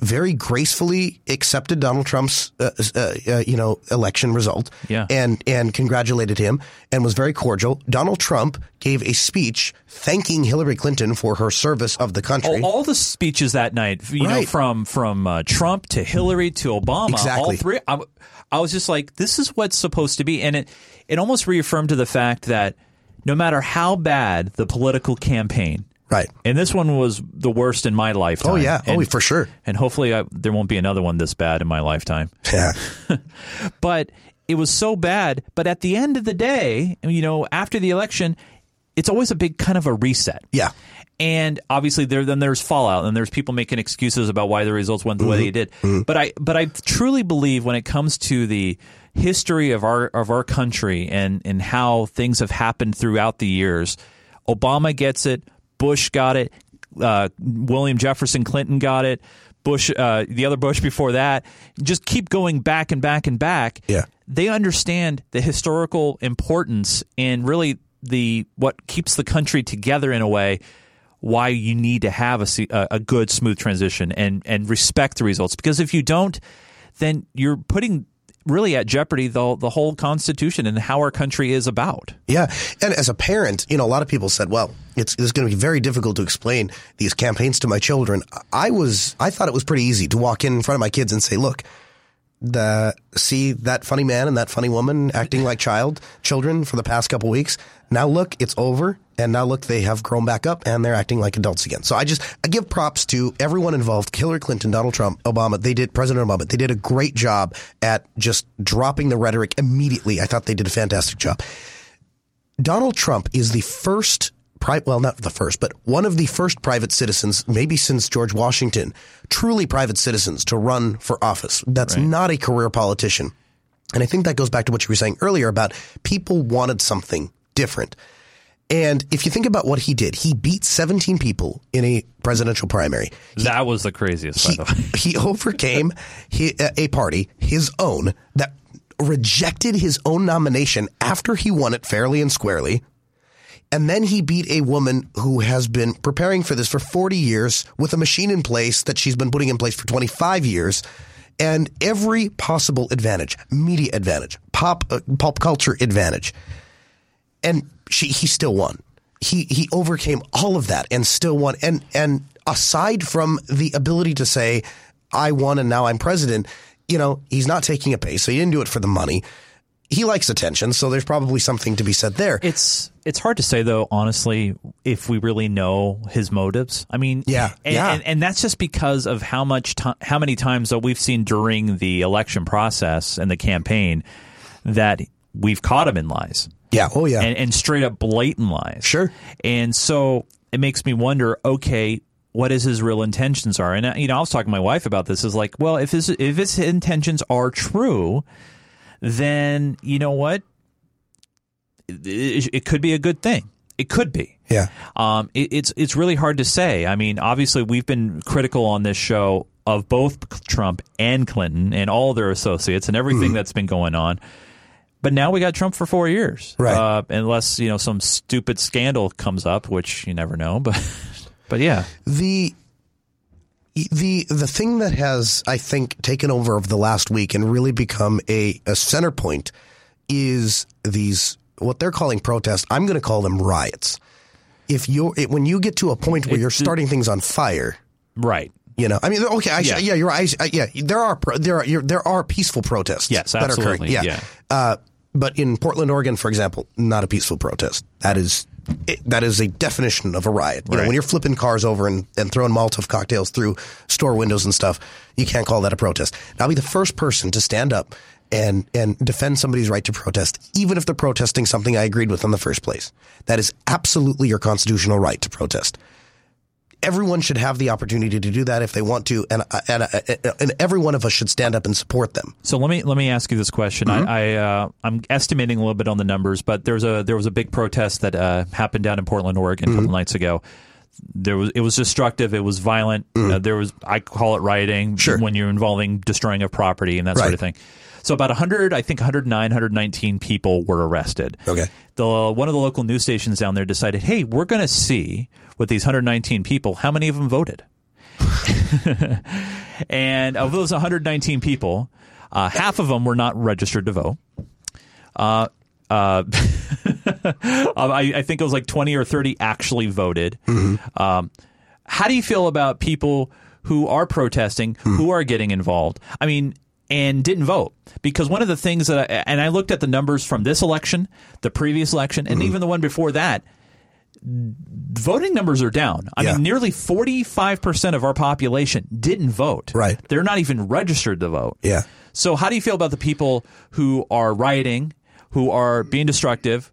very gracefully accepted Donald Trump's, uh, uh, uh, you know, election result. Yeah. And and congratulated him and was very cordial. Donald Trump gave a speech thanking Hillary Clinton for her service of the country. all, all the speeches that night, you know, from from uh, Trump to Hillary to Obama, Exactly. all three. I, I was just like, this is what's supposed to be, and it it almost reaffirmed to the fact that no matter how bad the political campaign. Right. And this one was the worst in my lifetime. Oh, yeah. Oh, for sure. And hopefully I, there won't be another one this bad in my lifetime. Yeah. but it was so bad. But at the end of the day, you know, after the election, it's always a big kind of a reset. Yeah. And obviously, there then there's fallout, and there's people making excuses about why the results went the way mm-hmm. they did. Mm-hmm. But I but I truly believe when it comes to the history of our of our country and and how things have happened throughout the years, Obama gets it, Bush got it, uh, William Jefferson Clinton got it. Bush, uh, the other Bush before that, just keep going back and back and back. Yeah. They understand the historical importance and really the what keeps the country together in a way. Why you need to have a, a a good smooth transition and and respect the results because if you don't, then you're putting really at jeopardy the the whole Constitution and how our country is about. Yeah. And as a parent, you know, a lot of people said, well, it's, it's going to be very difficult to explain these campaigns to my children. I was, I thought it was pretty easy to walk in in front of my kids and say, look, the, see that funny man and that funny woman acting like child, children for the past couple weeks. Now look, it's over. And now look, they have grown back up and they're acting like adults again. So I just, I give props to everyone involved. Hillary Clinton, Donald Trump, Obama. They did, President Obama, they did a great job at just dropping the rhetoric immediately. I thought they did a fantastic job. Donald Trump is the first, pri- well, not the first, but one of the first private citizens, maybe since George Washington, truly private citizens to run for office. That's not a career politician. And I think that goes back to what you were saying earlier about people wanted something different. And if you think about what he did, he beat 17 people in a presidential primary. That was the craziest, by the way. He overcame he, uh, a party, his own, that rejected his own nomination after he won it fairly and squarely. And then he beat a woman who has been preparing for this for 40 years with a machine in place that she's been putting in place for 25 years and every possible advantage, media advantage, pop uh, pop culture advantage. And she he still won. He he overcame all of that and still won. And and aside from the ability to say I won and now I'm president, you know, he's not taking a pay, so he didn't do it for the money. He likes attention, so there's probably something to be said there. It's it's hard to say though, honestly, if we really know his motives. I mean, Yeah, and, yeah. and, and that's just because of how much how many times that we've seen during the election process and the campaign that we've caught him in lies. Yeah. Oh, yeah. And, and straight up blatant lies. Sure. And so it makes me wonder. Okay. What his his real intentions are, and uh, you know, I was talking to my wife about this. Is like, well, if his if his intentions are true, then you know what, it, it could be a good thing. It could be. Yeah. Um, it, it's it's really hard to say. I mean, obviously, we've been critical on this show of both Trump and Clinton and all their associates and everything Mhm. that's been going on. But now we got Trump for four years, Right. Uh, unless you know some stupid scandal comes up, which you never know. But but yeah, the the the thing that has I think taken over of the last week and really become a, a center point is these what they're calling protests. I'm going to call them riots. If you when you get to a point where you're starting things on fire, right? You know, I mean, okay, I, Yeah. yeah. you're right. I, yeah, there are there are there are peaceful protests. Yes, that are occurring. absolutely, Yeah, yeah. Uh, but in Portland, Oregon, for example, not a peaceful protest. That is it, that is a definition of a riot. You know, when you're flipping cars over and, and throwing Molotov cocktails through store windows and stuff, you can't call that a protest. And I'll be the first person to stand up and and defend somebody's right to protest, even if they're protesting something I agreed with in the first place. That is absolutely your constitutional right to protest everyone should have the opportunity to do that if they want to, and and and every one of us should stand up and support them. So let me let me ask you this question. Mm-hmm. I, I uh, I'm estimating a little bit on the numbers, but there's a there was a big protest that uh, happened down in Portland, Oregon, a Mm-hmm. couple nights ago. There was it was destructive. It was violent. Mm-hmm. Uh, there was I call it rioting when you're involving destroying of property and that sort of thing. So about 100, I think 109, 119 people were arrested. Okay. The one of the local news stations down there decided, hey, we're going to see with these 119 people how many of them voted. and of those 119 people, uh, half of them were not registered to vote. Uh, uh, I, I think it was like 20 or 30 actually voted. Um, how do you feel about people who are protesting, who are getting involved? I mean, and didn't vote because one of the things that, I, and I looked at the numbers from this election, the previous election, and mm-hmm. even the one before that. Voting numbers are down. I Yeah. mean, nearly 45% of our population didn't vote. Right. They're not even registered to vote. Yeah. So, how do you feel about the people who are rioting, who are being destructive,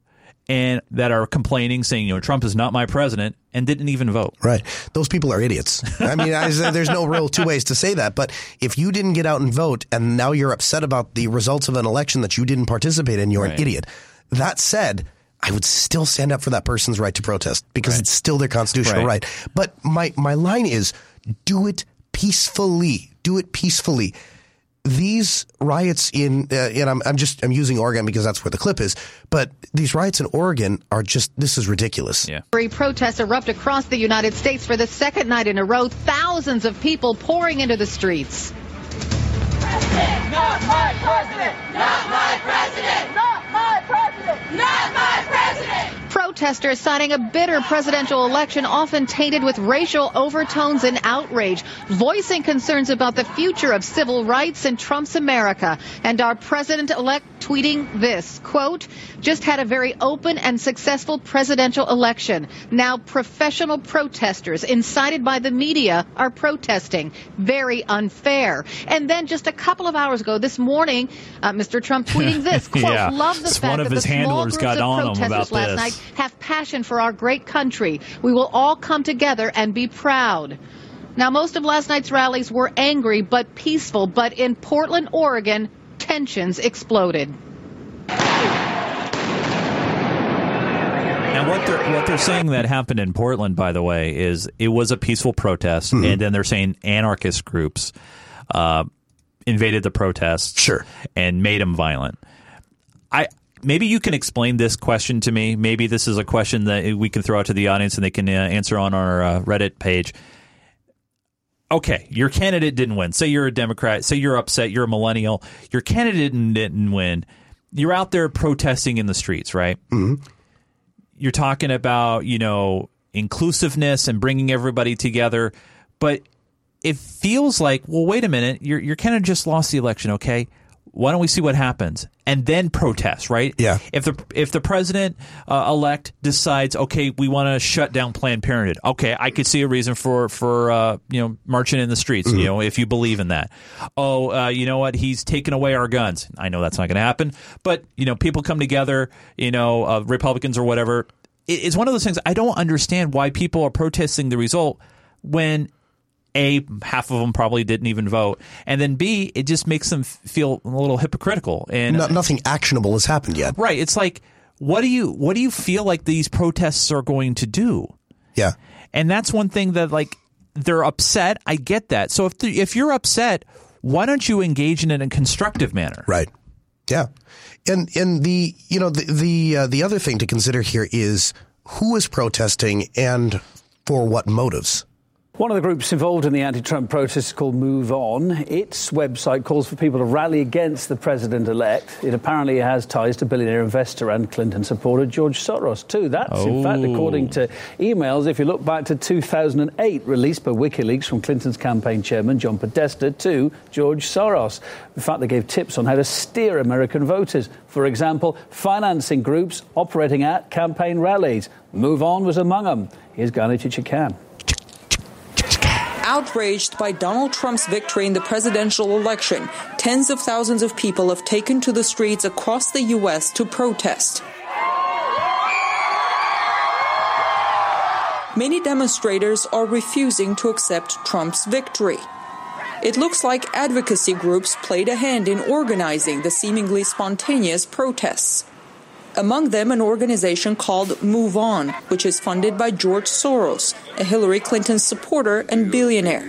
and that are complaining, saying, you know, Trump is not my president, and didn't even vote? Right. Those people are idiots. I mean, I, there's no real two ways to say that. But if you didn't get out and vote and now you're upset about the results of an election that you didn't participate in, you're Right. an idiot. That said, I would still stand up for that person's right to protest because it's still their constitutional Right. right. But my, my line is do it peacefully. Do it peacefully. These riots in, uh, and I'm, I'm just, I'm using Oregon because that's where the clip is, but these riots in Oregon are just, this is ridiculous. Yeah. Free protests erupt across the United States for the second night in a row. Thousands of people pouring into the streets. Not my president! Not my president! Not my president! Not my president! Protesters citing a bitter presidential election often tainted with racial overtones and outrage, voicing concerns about the future of civil rights in Trump's America. And our president-elect tweeting this, quote, just had a very open and successful presidential election. Now professional protesters incited by the media are protesting. Very unfair. And then just a couple of hours ago, this morning, uh, Mr. Trump tweeting this, quote, Yeah. love the It's fact one of that the his small handlers groups got of on protesters last this. night have passion for our great country. We will all come together and be proud. Now, most of last night's rallies were angry but peaceful, but in Portland, Oregon, tensions exploded. Now, what they're what they're saying that happened in Portland, by the way, is it was a peaceful protest, Mm-hmm. and then they're saying anarchist groups uh, invaded the protests, sure, and made them violent. I maybe you can explain this question to me. Maybe this is a question that we can throw out to the audience, and they can uh, answer on our uh, Reddit page. Okay, your candidate didn't win. Say you're a Democrat. Say you're upset. You're a millennial. Your candidate didn't, didn't win. You're out there protesting in the streets, right? Mm-hmm. You're talking about you know inclusiveness and bringing everybody together. But it feels like well wait a minute. You're you're kind of just lost the election okay why don't we see what happens? And then protest right? Yeah. if the if the president uh, elect decides okay we want to shut down planned parenthood. Okay i could see a reason for for uh, you know marching in the streets you know if you believe in that. Oh uh, you know what? He's taken away our guns. I know that's not going to happen but you know people come together you know uh, republicans or whatever. It- it's one of those things i don't understand why people are protesting the result when a half of them probably didn't even vote and then b it just makes them feel a little hypocritical and No, nothing actionable has happened yet. Right. It's like, what do you what do you feel like these protests are going to do? Yeah. And that's one thing that like they're upset. I get that. So if the, if you're upset, why don't you engage in it in a constructive manner? Right. Yeah. And and the you know the the uh, the other thing to consider here is who is protesting and for what motives. One of the groups involved in the anti Trump protests called Move On. Its website calls for people to rally against the president elect. It apparently has ties to billionaire investor and Clinton supporter George Soros, too. That's, in fact, Oh. according to emails, if you look back to 2008, released by WikiLeaks from Clinton's campaign chairman, John Podesta, to George Soros. In fact, they gave tips on how to steer American voters. For example, financing groups operating at campaign rallies. Move On was among them. Here's Gayane Chichakyan. Outraged by Donald Trump's victory in the presidential election, tens of thousands of people have taken to the streets across the U.S. to protest. Many demonstrators are refusing to accept Trump's victory. It looks like advocacy groups played a hand in organizing the seemingly spontaneous protests. Among them, an organization called Move On, which is funded by George Soros, a Hillary Clinton supporter and billionaire.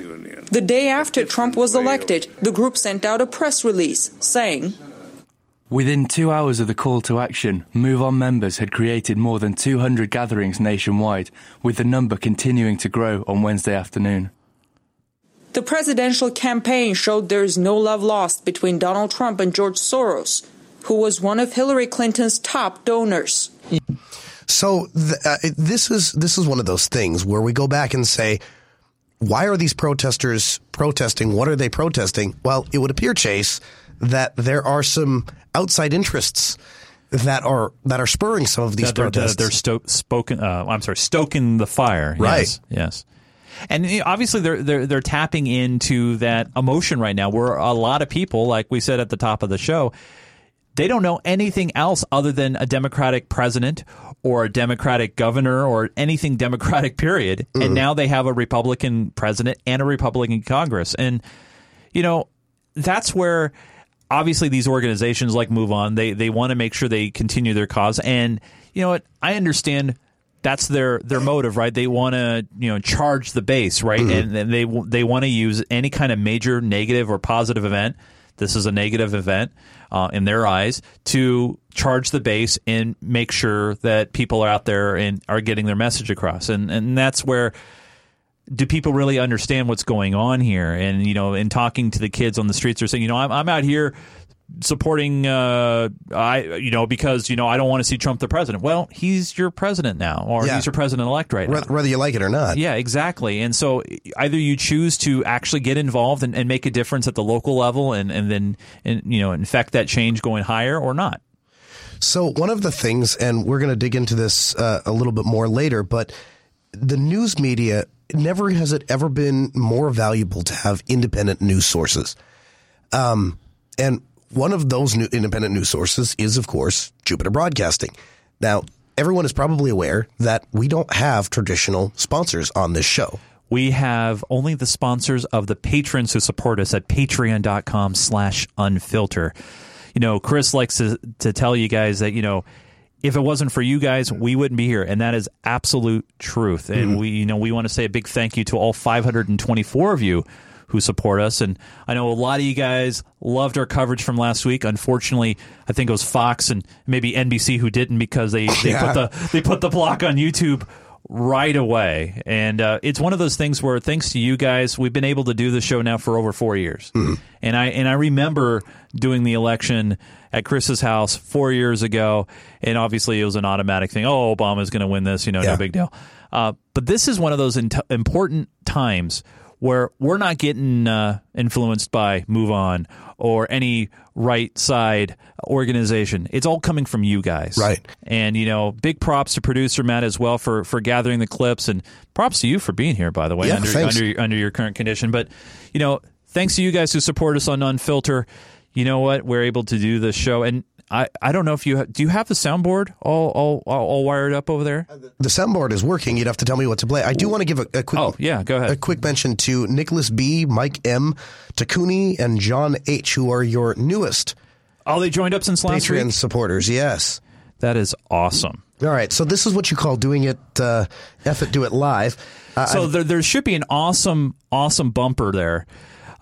The day after Trump was elected, the group sent out a press release saying, Within two hours of the call to action, Move On members had created more than 200 gatherings nationwide, with the number continuing to grow on Wednesday afternoon. The presidential campaign showed there is no love lost between Donald Trump and George Soros, who was one of Hillary Clinton's top donors. So th- uh, this is this is one of those things where we go back and say, why are these protesters protesting? What are they protesting? Well, it would appear, Chase, that there are some outside interests that are that are spurring some of these That they're, protests. they're sto- spoken. Uh, I'm sorry, stoking the fire. Right. Yes. yes. And obviously, they're they're they're tapping into that emotion right now. Where a lot of people, like we said at the top of the show, they don't know anything else other than a Democratic president or a Democratic governor or anything Democratic. Period. Mm-hmm. And now they have a Republican president and a Republican Congress, and you know that's where obviously these organizations like Move On they they want to make sure they continue their cause, and you know what I understand. That's their their motive, right? They want to you know charge the base, right? And, and they they want to use any kind of major negative or positive event. This is a negative event uh, in their eyes to charge the base and make sure that people are out there and are getting their message across. And and that's where do people really understand what's going on here? And you know, in talking to the kids on the streets, they're saying, you know, I'm, I'm out here supporting, uh, I, you know, because you know I don't want to see Trump the president. Well, he's your president now, or Yeah. he's your president elect right now. whether, you like it or not. Yeah, exactly. And so either you choose to actually get involved and, and make a difference at the local level, and and then and, you know infect that change going higher, or not. So one of the things, and we're going to dig into this uh, a little bit more later, but the news media never has it ever been more valuable to have independent news sources. Um, and one of those new independent news sources is, of course, Jupiter Broadcasting. Now, everyone is probably aware that we don't have traditional sponsors on this show. We have only the sponsors of the patrons who support us at patreon.com slash unfilter. You know, Chris likes to, to tell you guys that, you know, if it wasn't for you guys, we wouldn't be here. And that is absolute truth. And Mhm. we, you know, we want to say a big thank you to all 524 of you who support us. And I know a lot of you guys loved our coverage from last week. Unfortunately, I think it was Fox and maybe NBC who didn't because they, they Yeah. put the they put the block on YouTube right away. And uh, it's one of those things where thanks to you guys, we've been able to do the show now for over four years. And I and I remember doing the election at Chris's house four years ago, and obviously it was an automatic thing. Oh, Obama's going to win this, you know, Yeah. no big deal. Uh, but this is one of those int- important times where we're not getting uh, influenced by Move On or any right side organization. It's all coming from you guys, Right. And you know, big props to producer Matt as well for for gathering the clips, and props to you for being here, by the way, Yeah, under under under your current condition. But you know, thanks to you guys who support us on Unfilter. You know what? We're able to do this show, and I, I don't know if you ha- do you have the soundboard all, all all all wired up over there. The soundboard is working. You'd have to tell me what to play. I do want to give a, a quick. Oh yeah, go ahead. A quick mention to Nicholas B, Mike M, Takuni, and John H, who are your newest. Oh, they joined up since last Patreon week? supporters. Yes, that is awesome. All right, so this is what you call doing it. Uh, F it, do it live. Uh, so there, there should be an awesome, awesome bumper there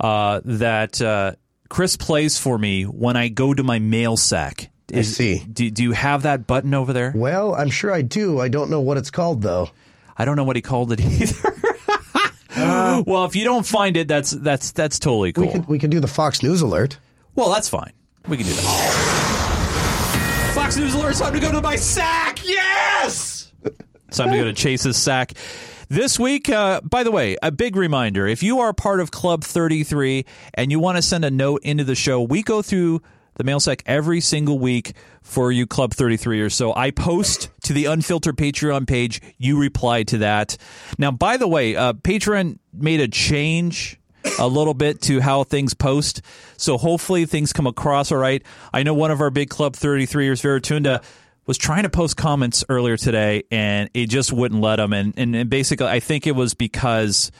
uh, that uh, Chris plays for me when I go to my mail sack. I see. Do, do you have that button over there? Well, I'm sure I do. I don't know what it's called though. I don't know what he called it either. Uh, well, if you don't find it, that's that's that's totally cool. We can, we could do the Fox News alert. Well, that's fine. We can do that. Fox News alert. Time to go to my sack. Yes. It's time to go to Chase's sack. This week, uh, by the way, a big reminder if you are part of Club 33 and you want to send a note into the show, we go through the mail sack every single week for you Club 33 or so. I post to the Unfiltered Patreon page. You reply to that. Now, by the way, uh, Patreon made a change a little bit to how things post. So hopefully things come across all right. I know one of our big Club 33ers, Veratunda, was trying to post comments earlier today and it just wouldn't let him. And, and, and basically, I think it was because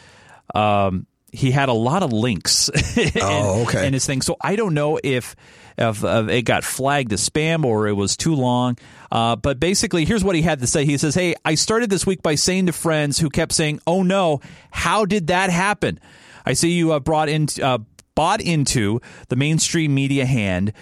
um, he had a lot of links in, Oh, okay. in his thing. So I don't know if if uh, it got flagged as spam or it was too long. Uh, but basically, here's what he had to say. He says, "Hey, I started this week by saying to friends who kept saying, "Oh no, how did that happen?" I see you uh, brought in uh, bought into the mainstream media hand,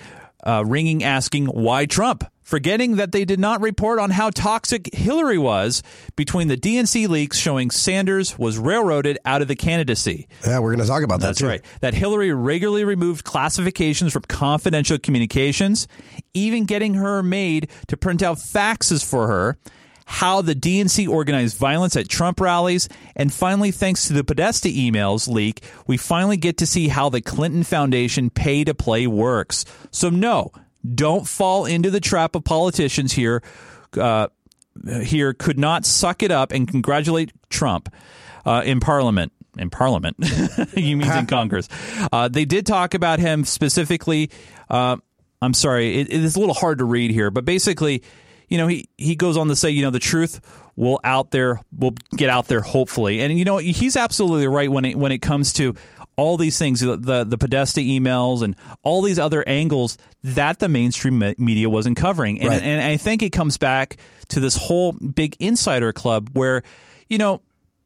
uh, ringing asking why Trump." Forgetting that they did not report on how toxic Hillary was between the DNC leaks showing Sanders was railroaded out of the candidacy. Yeah, we're going to talk about that That's too. right. That Hillary regularly removed classifications from confidential communications, even getting her maid to print out faxes for her. How the DNC organized violence at Trump rallies, and finally, thanks to the Podesta emails leak, we finally get to see how the Clinton Foundation pay to play works. So, no, don't fall into the trap of politicians here. Uh, here could not suck it up and congratulate Trump uh, in Parliament. In Parliament, you mean in Congress? Uh, they did talk about him specifically. Uh, I'm sorry, it, it is a little hard to read here, but basically, you know, he he goes on to say, you know, the truth will out there will get out there hopefully, and you know, he's absolutely right when it when it comes to all these things, the the, the Podesta emails and all these other angles that the mainstream me- media wasn't covering, and Right. and I think it comes back to this whole big insider club where, you know,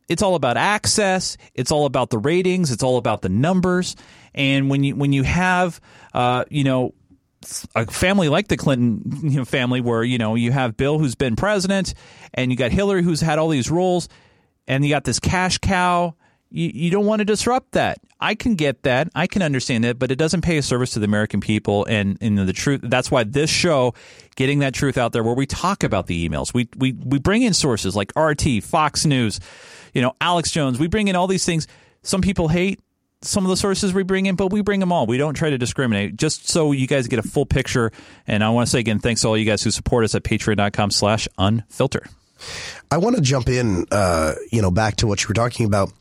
it's all about access, it's all about the ratings, it's all about the numbers, and when you when you have, uh, you know. A family like the Clinton you know, family, where you know you have Bill who's been president, and you got Hillary who's had all these roles, and you got this cash cow. You, you don't want to disrupt that. I can get that. I can understand that, but it doesn't pay a service to the American people. And, and the truth, that's why this show, getting that truth out there where we talk about the emails, we, we, we bring in sources like RT, Fox News, you know, Alex Jones. We bring in all these things. Some people hate some of the sources we bring in, but we bring them all. We don't try to discriminate just so you guys get a full picture. And I want to say again, thanks to all you guys who support us at patreon.com slash unfilter. I want to jump in, uh, you know, back to what you were talking about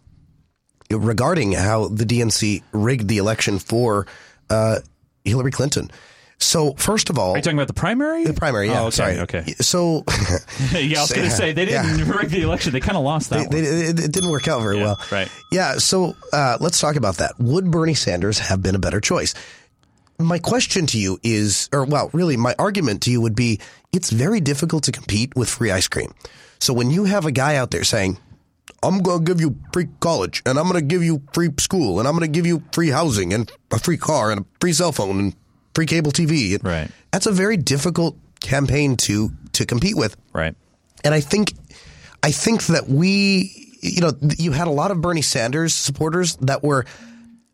regarding how the DNC rigged the election for uh, Hillary Clinton. So, first of all, Are you talking about the primary? The primary, yeah. Oh, okay, sorry. okay. So, yeah, I was going to say they didn't Yeah. rig the election. They kind of lost that They- one. they- it, didn't work out very well. right. Yeah. So uh, let's talk about that. Would Bernie Sanders have been a better choice? My question to you is, or well, really, my argument to you would be, it's very difficult to compete with free ice cream. So when you have a guy out there saying, I'm going to give you free college and I'm going to give you free school and I'm going to give you free housing and a free car and a free cell phone and free cable TV. Right. That's a very difficult campaign to to compete with. Right. And I think I think that we you know you had a lot of Bernie Sanders supporters that were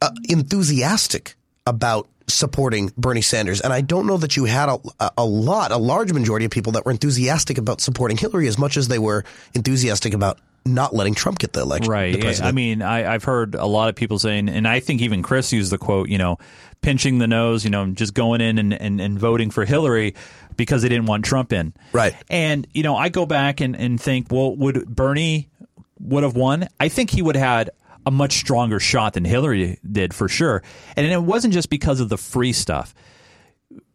uh, enthusiastic about supporting Bernie Sanders and I don't know that you had a, a lot a large majority of people that were enthusiastic about supporting Hillary as much as they were enthusiastic about not letting Trump get the election. Right. president. I mean, I, I've heard a lot of people saying, and I think even Chris used the quote, you know, pinching the nose, you know, just going in and, and, and voting for Hillary because they didn't want Trump in. Right. And, you know, I go back and, and think, well, would Bernie would have won? I think he would have had a much stronger shot than Hillary did for sure. And it wasn't just because of the free stuff.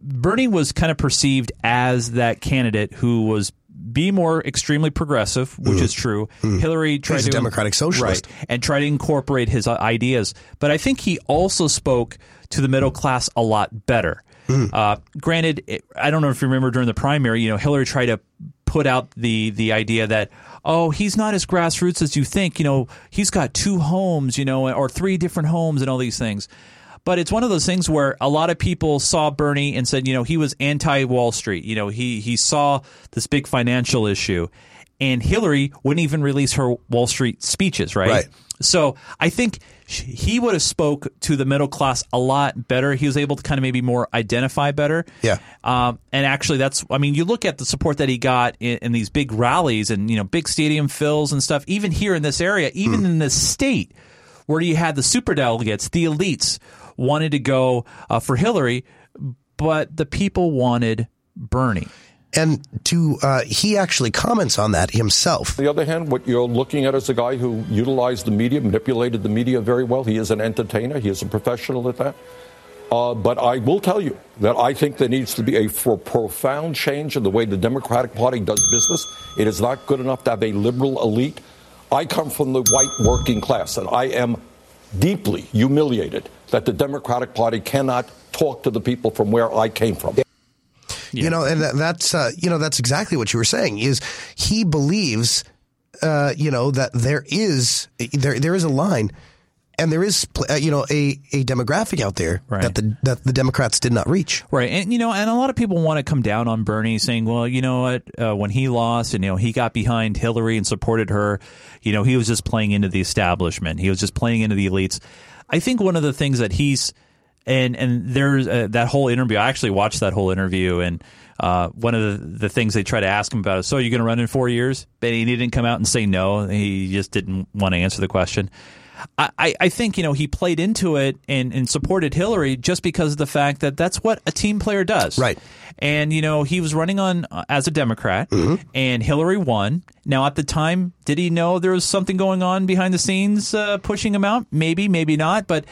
Bernie was kind of perceived as that candidate who was be more extremely progressive, which is true. Hillary tried Mm. He's a to democratic socialist. right, and try to incorporate his uh, ideas. But I think he also spoke to the middle class a lot better. Mm. Uh, granted, it, I don't know if you remember during the primary, you know, Hillary tried to put out the the idea that oh he's not as grassroots as you think you know he's got two homes you know or three different homes and all these things but it's one of those things where a lot of people saw Bernie and said, you know, he was anti Wall Street. You know, he he saw this big financial issue, and Hillary wouldn't even release her Wall Street speeches, right? Right. So I think he would have spoke to the middle class a lot better. He was able to kind of maybe more identify better. Yeah. Um, and actually, that's I mean, you look at the support that he got in, in these big rallies and you know big stadium fills and stuff. Even here in this area, even in this state, where you had the super delegates, the elites wanted to go uh, for Hillary, but the people wanted Bernie. And to uh, he actually comments on that himself. On the other hand, what you're looking at is a guy who utilized the media, manipulated the media very well. He is an entertainer. He is a professional at that. Uh, but I will tell you that I think there needs to be a for profound change in the way the Democratic Party does business. It is not good enough to have a liberal elite. I come from the white working class, and I am deeply humiliated that the Democratic Party cannot talk to the people from where I came from. You know, and that's uh, you know that's exactly what you were saying. Is he believes, uh, you know, that there is there there is a line, and there is uh, you know a, a demographic out there that the that the Democrats did not reach. Right, and you know, and a lot of people want to come down on Bernie, saying, "Well, you know what? Uh, when he lost, and you know, he got behind Hillary and supported her. You know, he was just playing into the establishment. He was just playing into the elites." I think one of the things that he's and and there's uh, that whole interview. I actually watched that whole interview, and uh, one of the, the things they try to ask him about is, "So, are you going to run in four years?" But he didn't come out and say no. He just didn't want to answer the question. I, I- think you know he played into it and, and supported Hillary just because of the fact that that's what a team player does. Right. And you know he was running on uh, as a Democrat, and Hillary won. Now at the time, did he know there was something going on behind the scenes uh, pushing him out? Maybe, maybe not. But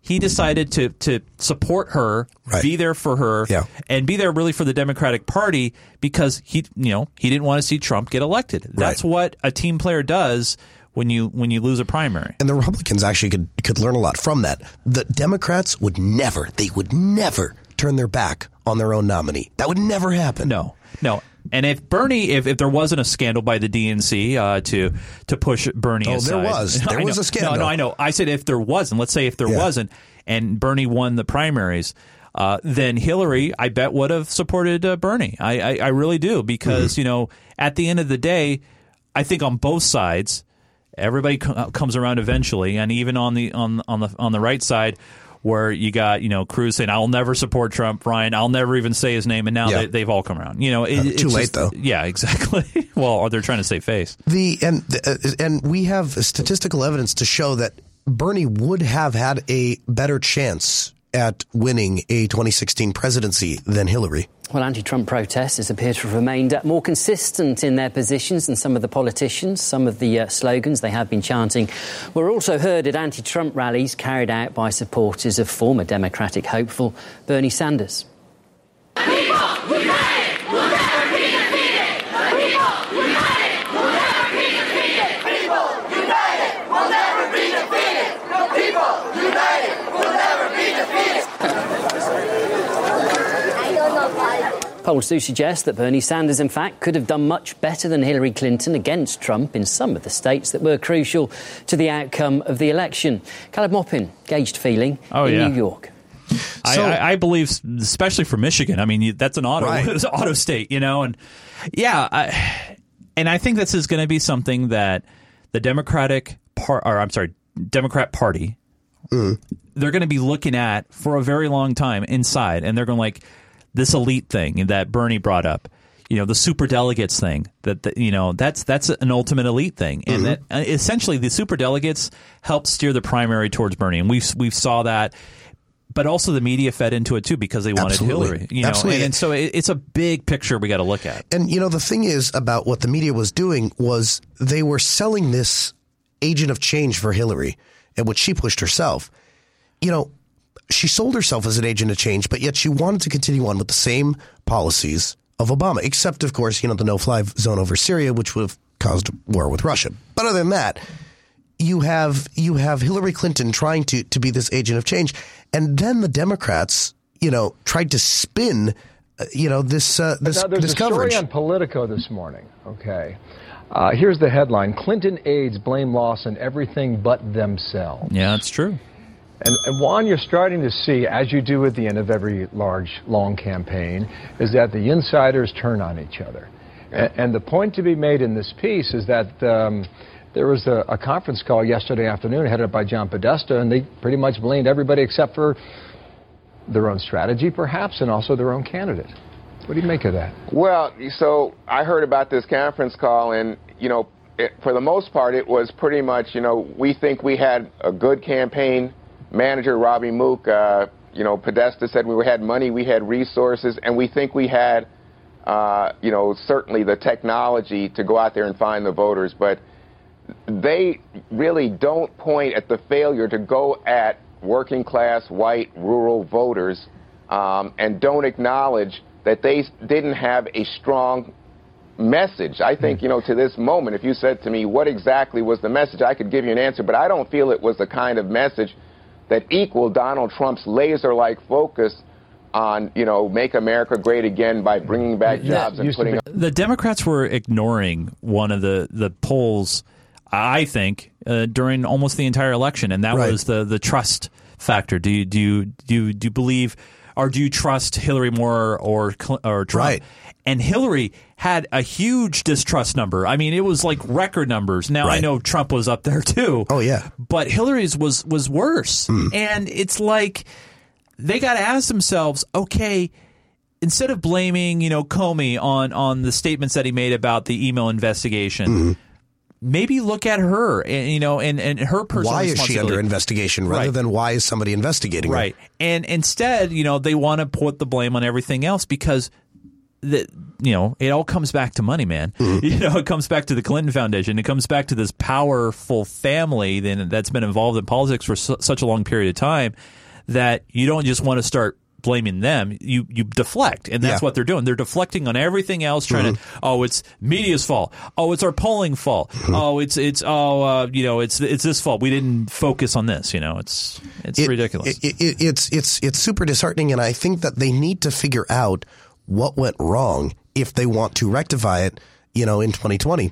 he decided to to support her, be there for her, and be there really for the Democratic Party because he you know he didn't want to see Trump get elected. That's what a team player does when you when you lose a primary. And the Republicans actually could could learn a lot from that. The Democrats would never, they would never turn their back on their own nominee. That would never happen. No, no. And if Bernie, if, if there wasn't a scandal by the DNC uh, to to push Bernie Oh, aside, there was. There was a scandal. No, no, I know. I said if there wasn't. Let's say if there Yeah. wasn't, and Bernie won the primaries, uh, then Hillary, I bet, would have supported uh, Bernie. I, I, I really do because Mm-hmm. you know at the end of the day, I think on both sides, everybody co- comes around eventually, and even on the on on the on the right side. Where you got, you know, Cruz saying, "I'll never support Trump." Ryan, I'll never even say his name, and now Yeah. they, they've all come around. You know, it, Uh, it's too late, just- though. Yeah, exactly. well, or they're trying to save face. The and uh, and we have statistical evidence to show that Bernie would have had a better chance at winning a 2016 presidency than Hillary. Well, anti Trump protesters appear to have remained more consistent in their positions than some of the politicians. Some of the uh, slogans they have been chanting were also heard at anti Trump rallies carried out by supporters of former Democratic hopeful Bernie Sanders. People united will never be defeated. People united will never be defeated. People united will never be defeated. People united will never be defeated. Polls do suggest that Bernie Sanders, in fact, could have done much better than Hillary Clinton against Trump in some of the states that were crucial to the outcome of the election. Caleb Maupin gauged feeling Oh, in yeah. New York. I, I, I believe, especially for Michigan. I mean, that's an auto Right. it's an auto state, you know, and yeah, I, and I think this is going to be something that the Democratic part, or I'm sorry, Democrat Party, mm. they're going to be looking at for a very long time inside, and they're going to like this elite thing that Bernie brought up. You know the super delegates thing that, that you know that's that's an ultimate elite thing, and that, uh, essentially the super delegates help steer the primary towards Bernie, and we've we saw that but also the media fed into it too because they wanted Absolutely. Hillary. You know, Absolutely. and, and so it, it's a big picture we got to look at. And you know the thing is about what the media was doing was they were selling this agent of change for Hillary and what she pushed herself. You know, she sold herself as an agent of change, but yet she wanted to continue on with the same policies of Obama, except of course, you know, the no-fly zone over Syria, which would have caused war with Russia. But other than that, you have you have Hillary Clinton trying to to be this agent of change, and then the Democrats, you know, tried to spin, uh, you know, this uh, this, now, there's this a coverage. story on Politico this morning. Okay, uh, here's the headline: Clinton aides blame loss on everything but themselves. Yeah, that's true. And, and Juan, you're starting to see, as you do at the end of every large, long campaign, is that the insiders turn on each other. And, and the point to be made in this piece is that um, there was a, a conference call yesterday afternoon headed up by John Podesta, and they pretty much blamed everybody except for their own strategy, perhaps, and also their own candidate. What do you make of that? Well, so I heard about this conference call, and, you know, it, for the most part, it was pretty much, you know, we think we had a good campaign manager, Robbie Mook. Uh, you know, Podesta said we had money, we had resources, and we think we had, uh, you know, certainly the technology to go out there and find the voters. But they really don't point at the failure to go at working class, white, rural voters um, and don't acknowledge that they didn't have a strong message. I think, you know, to this moment, if you said to me, what exactly was the message, I could give you an answer, but I don't feel it was the kind of message that equal Donald Trump's laser like focus on, you know, make America great again by bringing back jobs and putting up- the Democrats were ignoring one of the, the polls, I think, uh, during almost the entire election, and that Right. was the, the trust factor. Do you, do you, do you, do you believe or do you trust Hillary more or or Trump? Right. And Hillary had a huge distrust number. I mean, it was like record numbers. Now I know Trump was up there too. Oh yeah. But Hillary's was was worse. Hmm. And it's like they got to ask themselves, okay, instead of blaming, you know, Comey on on the statements that he made about the email investigation, hmm. maybe look at her and you know and and her personal Why is she under investigation rather Right. than why is somebody investigating her? Right. And instead, you know, they want to put the blame on everything else because the you know, it all comes back to money, man. Mm-hmm. You know, it comes back to the Clinton Foundation. It comes back to this powerful family then that's been involved in politics for su- such a long period of time that you don't just want to start blaming them. You you deflect, and that's Yeah. what they're doing. They're deflecting on everything else, trying to mm-hmm. oh, it's media's fault. Oh, it's our polling fault. Mm-hmm. Oh, it's it's oh, uh, you know, it's it's this fault. We didn't focus on this. You know, it's it's It- ridiculous. It, it, it's it's it's super disheartening, and I think that they need to figure out what went wrong if they want to rectify it. You know, in 2020.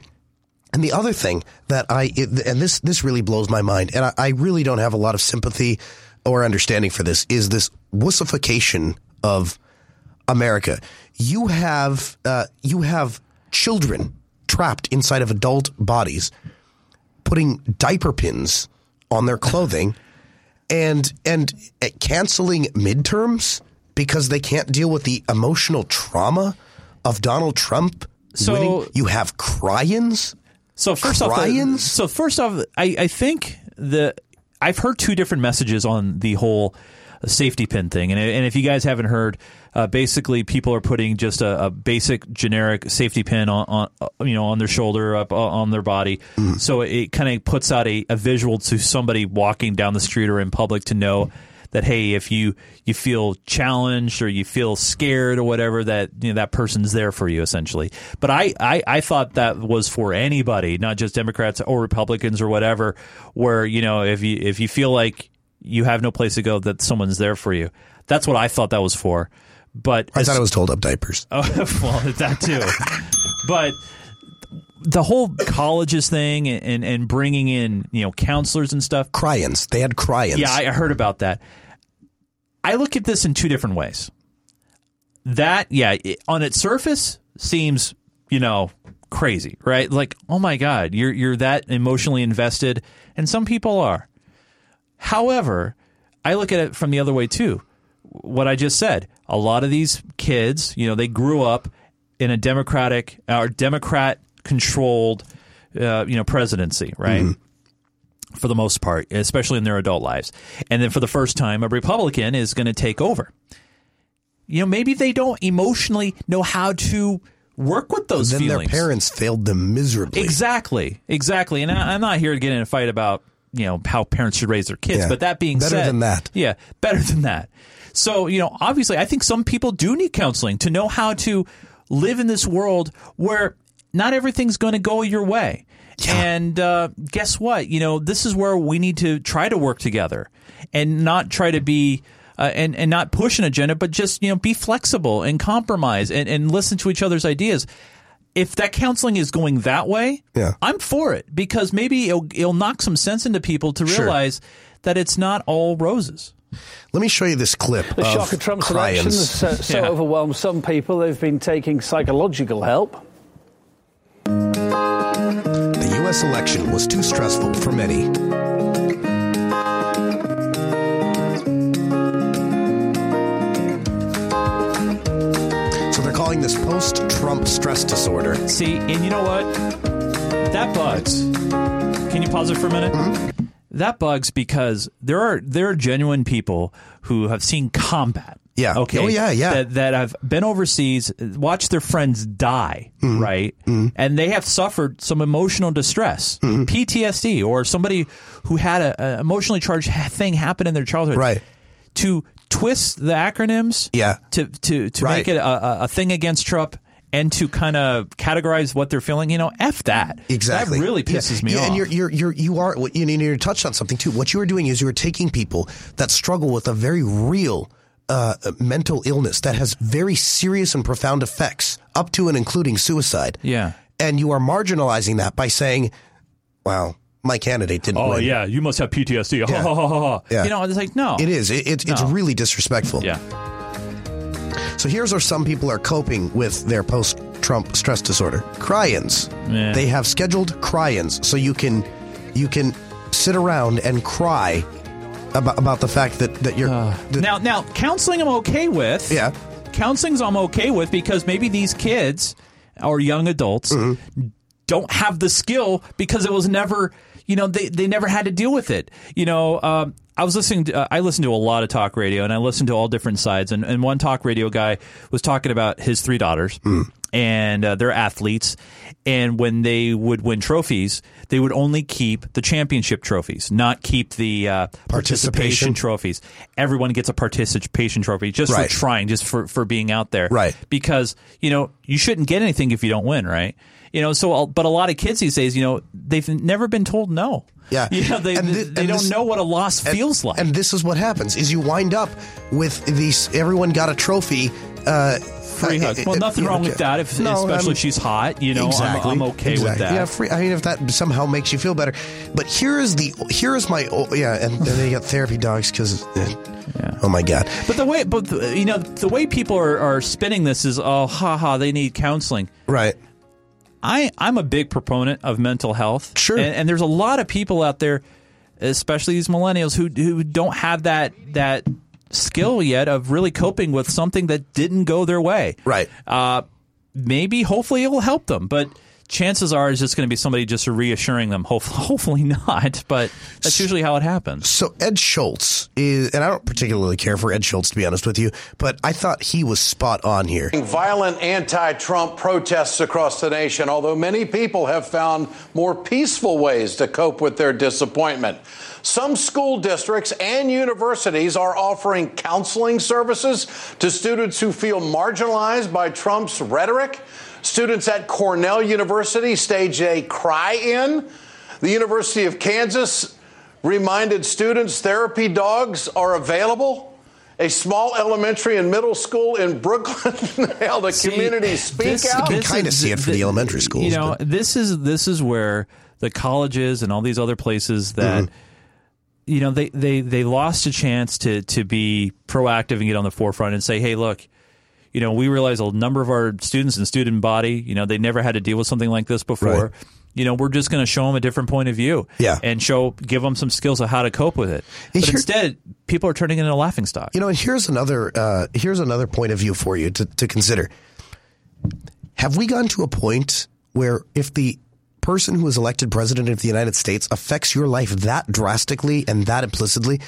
And the other thing that I it, and this this really blows my mind, and I, I really don't have a lot of sympathy or understanding for this, is this wussification of America. You have uh, you have children trapped inside of adult bodies, putting diaper pins on their clothing, and and uh, canceling midterms because they can't deal with the emotional trauma of Donald Trump So- winning. You have cryins. So first off, Cryins? so first off, I, I think the I've heard two different messages on the whole safety pin thing, and and if you guys haven't heard, uh, basically people are putting just a, a basic generic safety pin on, on uh, you know on their shoulder up uh, on their body, so it kind of puts out a, a visual to somebody walking down the street or in public to know that hey, if you you feel challenged or you feel scared or whatever, that you know that person's there for you essentially. But I, I I thought that was for anybody, not just Democrats or Republicans or whatever. Where you know if you if you feel like you have no place to go, that someone's there for you. That's what I thought that was for. But I thought it was told up diapers. Oh, well, that too. but the whole colleges thing and, and, bringing in, you know, counselors and stuff. Cryins. They had cryins. Yeah, I heard about that. I look at this in two different ways. That, yeah, it, on its surface seems, you know, crazy, right? Like, oh my God, you're you're that emotionally invested, and some people are. However, I look at it from the other way too. What I just said, a lot of these kids, you know, they grew up in a democratic or Democrat controlled, uh, you know, presidency, right? For the most part, especially in their adult lives, and then for the first time, a Republican is going to take over. You know, maybe they don't emotionally know how to work with those then feelings. their parents failed them miserably. Exactly, exactly. And I, I'm not here to get in a fight about you know how parents should raise their kids. Yeah. But that being Better said, than that. yeah, better than that. So you know, obviously, I think some people do need counseling to know how to live in this world where not everything's going to go your way. And uh, guess what? You know, this is where we need to try to work together and not try to be. Uh, and and not push an agenda, but just you know be flexible and compromise and, and listen to each other's ideas. If that counseling is going that way, Yeah. I'm for it because maybe it'll, it'll knock some sense into people to Sure. realize that it's not all roses. Let me show you this clip The of shock of Trump's cryins. election has so, so Yeah. overwhelmed some people they've been taking psychological help. U.S. election was too stressful for many. So they're calling this post Trump stress disorder. See, and you know what? That bugs. Can you pause it for a minute? Mm-hmm. That bugs because there are there are genuine people who have seen combat. Yeah. Okay. Oh, yeah, yeah. That, that have been overseas, watched their friends die, Mm-hmm. right? And they have suffered some emotional distress, Mm-hmm. PTSD, or somebody who had a, a emotionally charged thing happen in their childhood. Right. To twist the acronyms. Yeah. To to to Right. make it a, a- thing against Trump. And to kind of categorize what they're feeling, you know, f that. Exactly. That really Yeah. pisses me Yeah, off. And you're, you're, you're, you are, you know, you touched on something too. What you are doing is you are taking people that struggle with a very real uh, mental illness that has very serious and profound effects, up to and including suicide. Yeah. And you are marginalizing that by saying, "Wow, my candidate didn't Oh win." yeah, you must have PTSD. Yeah. Ha, ha, ha, ha. Yeah. You know, it's like no, It is. It, it, It's No. really disrespectful. Yeah. So here's where some people are coping with their post-Trump stress disorder. Cry-ins. Yeah. They have scheduled cry-ins, so you can you can sit around and cry about about the fact that that you're that- Now, now counseling I'm okay with. Yeah. counseling's I'm okay with because maybe these kids or young adults Mm-hmm. don't have the skill because it was never, you know, they they never had to deal with it. You know, um, I was listening. To, uh, I listen to a lot of talk radio, and I listened to all different sides. And, and one talk radio guy was talking about his three daughters, Mm. and uh, they're athletes. And when they would win trophies, they would only keep the championship trophies, not keep the uh, Participation. participation trophies. Everyone gets a participation trophy just Right. for trying, just for, for being out there. Right. Because, you know, you shouldn't get anything if you don't win, right? You know, so, but a lot of kids these days, you know, they've never been told no. Yeah, You know, they, And they, don't this- know what a loss and- feels like. And this is what happens: is you wind up with these. Everyone got a trophy. Uh, Free uh, hugs. Well, uh, nothing wrong with that, if, no, especially I'm- if she's hot. You know, I'm- exactly. I'm, okay with that. Yeah, free, I mean, if that somehow makes you feel better. But here is the here is my oh, yeah, and, and then you got therapy dogs because oh my god, But the way, but the, you know, the way people are, are spinning this is, oh, haha, they need counseling. right? I I'm a big proponent of mental health. Sure. and, and there's a lot of people out there, especially these millennials, who who don't have that that skill yet of really coping with something that didn't go their way. Right. Uh, maybe, hopefully, it will help them, but. Chances are, it's just going to be somebody just reassuring them. Hopefully, hopefully not, but that's usually how it happens. So Ed Schultz is, and I don't particularly care for Ed Schultz to be honest with you, but I thought he was spot on here. Violent anti Trump protests across the nation, although many people have found more peaceful ways to cope with their disappointment. Some school districts and universities are offering counseling services to students who feel marginalized by Trump's rhetoric. Students at Cornell University staged a cry in. The University of Kansas reminded students therapy dogs are available. A small elementary and middle school in Brooklyn held a community speak this- out. You can kind of see it for the elementary schools. You know, but- this is this is where the colleges and all these other places that Mm-hmm. you know they, they they lost a chance to to be proactive and get on the forefront and say, hey, look. You know, we realize a number of our students and student body, you know, they never had to deal with something like this before. Right. You know, we're just going to show them a different point of view, Yeah. and show give them some skills of how to cope with it. But Here- instead, people are turning it into a laughing stock. You know, and here's another uh, here's another point of view for you to, to consider. Have we gone to a point where if the person who is elected president of the United States affects your life that drastically and that implicitly,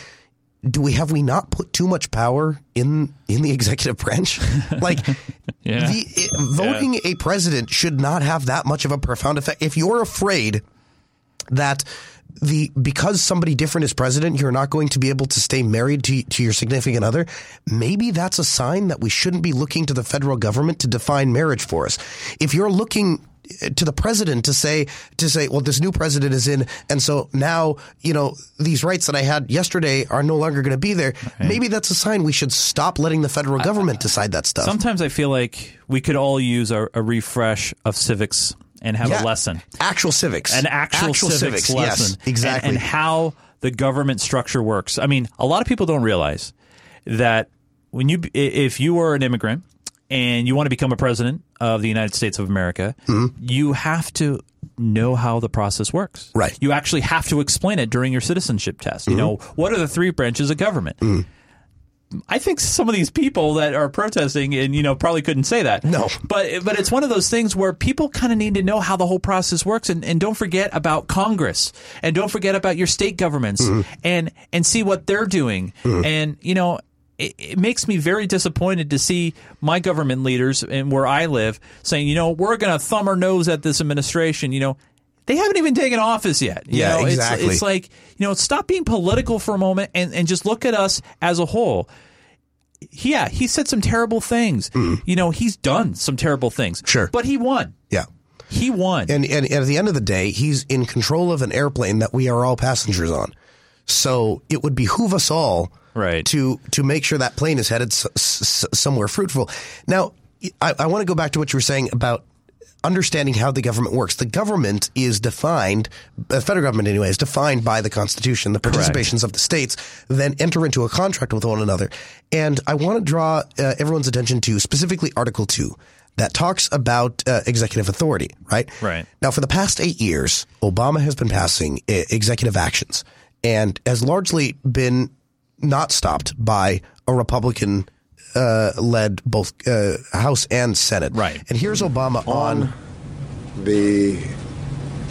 do we have we not put too much power in in the executive branch? Like Yeah. the it, voting a president should not have that much of a profound effect. If you're afraid that the because somebody different is president, you're not going to be able to stay married to to your significant other. Maybe that's a sign that we shouldn't be looking to the federal government to define marriage for us. If you're looking to the president to say to say, well, this new president is in, and so now you know these rights that I had yesterday are no longer going to be there. Maybe that's a sign we should stop letting the federal government decide that stuff. Sometimes I feel like we could all use a, a refresh of civics and have Yeah. a lesson. Actual civics, an actual, civics, yes, lesson, exactly. and, and how the government structure works. I mean, a lot of people don't realize that when you, if you were an immigrant and you want to become a president of the United States of America, mm-hmm. you have to know how the process works. Right. You actually have to explain it during your citizenship test. You mm-hmm. know, what are the three branches of government? Mm. I think some of these people that are protesting and you know probably couldn't say that. No. But but it's one of those things where people kind of need to know how the whole process works and, and don't forget about Congress and don't forget about your state governments mm-hmm. and and see what they're doing. And you know it, it makes me very disappointed to see my government leaders and where I live saying, you know, we're going to thumb our nose at this administration, you know, they haven't even taken office yet. You Yeah, know, it's- exactly. It's, like, you know, stop being political for a moment and, and just look at us as a whole. Yeah, he said some terrible things. Mm-hmm. You know, he's done some terrible things. Sure. But he won. Yeah. He won. And, and, and at the end of the day, he's in control of an airplane that we are all passengers on. So it would behoove us all right. to to make sure that plane is headed s- s- somewhere fruitful. Now, I, I want to go back to what you were saying about understanding how the government works. The government is defined, the federal government anyway, is defined by the Constitution, the participations of the states, then enter into a contract with one another. And I want to draw uh, everyone's attention to specifically Article 2 that talks about uh, executive authority, right? Right. Now, for the past eight years, Obama has been passing uh, executive actions and has largely been not stopped by a Republican uh, led both uh, House and Senate. Right. And here's Obama on, the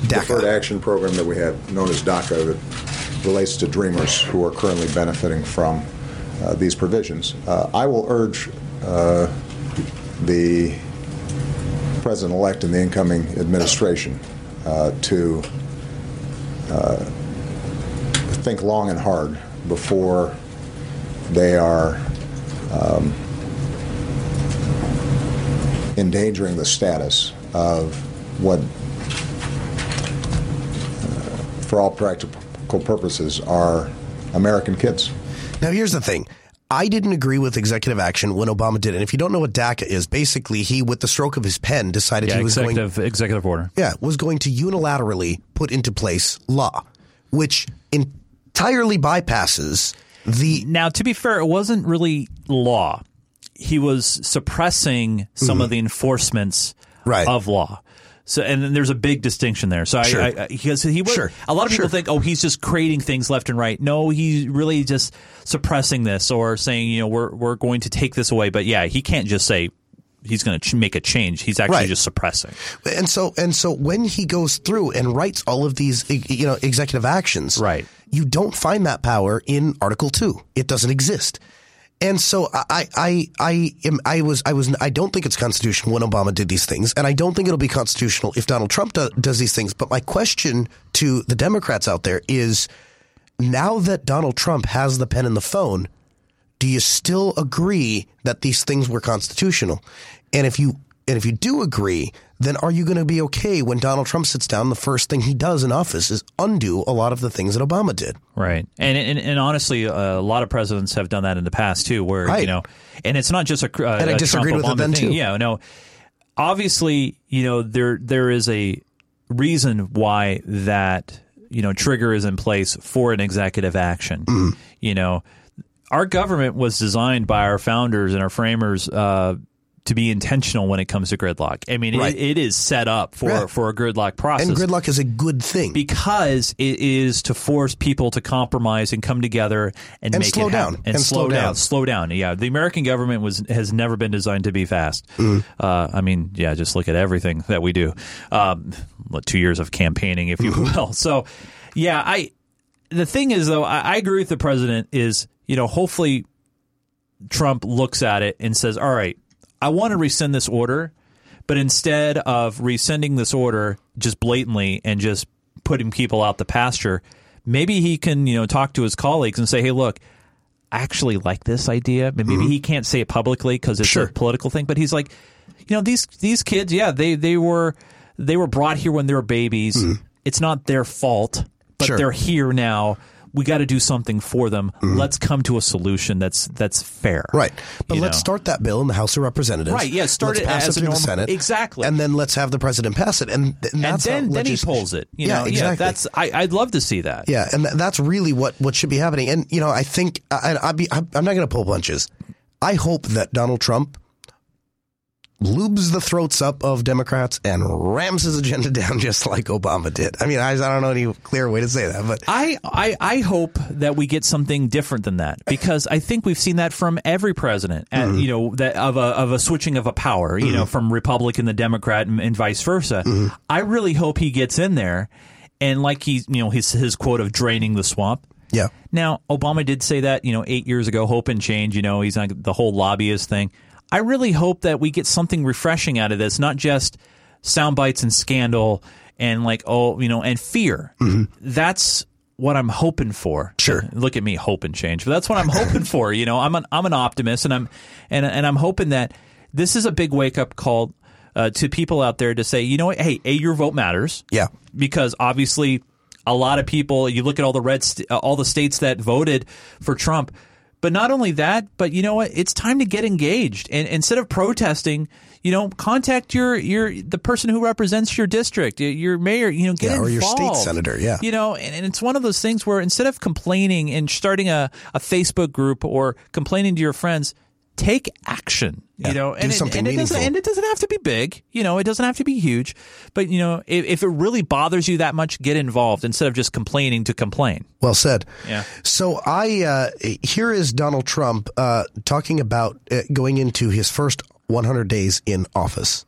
deferred action program that we have known as DACA that relates to dreamers who are currently benefiting from uh, these provisions. Uh, I will urge uh, the president-elect and the incoming administration uh, to uh, think long and hard before they are um, endangering the status of what, uh, for all practical purposes, are American kids. Now, here's the thing. I didn't agree with executive action when Obama did it. And if you don't know what DACA is, basically he, with the stroke of his pen, decided yeah, he was going executive executive order. yeah, was going to unilaterally put into place law, which entirely bypasses the. Now, to be fair, it wasn't really law. He was suppressing some Mhm. of the enforcements Right. of law. So, and then there's a big distinction there. So, Sure. I, I, because he was, Sure. a lot of people Sure. think, oh, he's just creating things left and right. No, he's really just suppressing this or saying, you know, we're we're going to take this away. But yeah, he can't just say he's going to ch- make a change. He's actually Right. just suppressing. And so, and so when he goes through and writes all of these, you know, executive actions, right? You don't find that power in Article Two. It doesn't exist. And so I, I, I am, I was, I was, I don't think it's constitutional when Obama did these things, and I don't think it'll be constitutional if Donald Trump do, does these things. But my question to the Democrats out there is, now that Donald Trump has the pen and the phone, do you still agree that these things were constitutional? And if you and if you do agree, then are you going to be okay when Donald Trump sits down? The first thing he does in office is undo a lot of the things that Obama did. Right, and and, and honestly, a lot of presidents have done that in the past too, where Right. you know, and it's not just a uh, And I a disagreed with it then, thing. too. Yeah, no, obviously, you know, there there is a reason why that you know trigger is in place for an executive action. Mm-hmm. You know, our government was designed by our founders and our framers. Uh, to be intentional when it comes to gridlock. I mean, Right. it, it is set up for, Yeah. for a gridlock process. And gridlock is a good thing because it is to force people to compromise and come together and, And make slow it happen. down. and, And slow, slow down. down. slow down. Yeah, the American government was has never been designed to be fast. Mm. Uh, I mean, yeah, just look at everything that we do. Um, two years of campaigning, if you will. So, yeah, I. The thing is, though, I, I agree with the president. Is you know, hopefully, Trump looks at it and says, "All right, I want to rescind this order." But instead of rescinding this order just blatantly and just putting people out the pasture, maybe he can, you know, talk to his colleagues and say, "Hey, look, I actually like this idea." Maybe mm-hmm. he can't say it publicly because it's a political thing. But he's like, you know, these these kids, yeah, they they were they were brought here when they were babies. Mm-hmm. It's not their fault, but Sure. they're here now. We got to do something for them. Mm-hmm. Let's come to a solution that's that's fair. Right. But You let's know? start that bill in the House of Representatives. Right, yeah, start let's it pass as it a through normal- the Senate. Exactly. And then let's have the president pass it. And, and, And then then he pulls it. You yeah, know, exactly. yeah, that's I, I'd love to see that. Yeah, and th- that's really what, what should be happening. And you know, I think I, I'd be I'm I'm not going to pull punches. I hope that Donald Trump lubes the throats up of Democrats and rams his agenda down just like Obama did. I mean, I, I don't know any clear way to say that, but I, I, I hope that we get something different than that because I think we've seen that from every president, and, mm-hmm. you know, that of a of a switching of a power, you know, mm-hmm. from Republican to Democrat and, and vice versa. Mm-hmm. I really hope he gets in there, and like he, you know, his his quote of draining the swamp. Yeah. Now, Obama did say that, you know, eight years ago, hope and change, you know, he's not the whole lobbyist thing. I really hope that we get something refreshing out of this, not just sound bites and scandal and like, oh, you know, and fear. That's what I'm hoping for. Sure. Look at me, hope and change. But that's what I'm hoping for. You know, I'm an I'm an optimist and I'm and and I'm hoping that this is a big wake up call uh, to people out there to say, you know what, hey, a your vote matters. Yeah. Because obviously, a lot of people. You look at all the red, st- uh, all the states that voted for Trump. But not only that, but you know what? It's time to get engaged. And instead of protesting, you know, contact your your the person who represents your district, your- mayor. You know, get Yeah, or your state senator, yeah. You know, and, and it's one of those things where instead of complaining and starting a, a Facebook group or complaining to your friends, take action. You know, do and, it- something and it doesn't and it doesn't have to be big. You know, it doesn't have to be huge. But you know, if, if it really bothers you that much, get involved instead of just complaining to complain. Well said. Yeah. So I uh, here is Donald Trump uh, talking about uh, going into his first 100 days in office.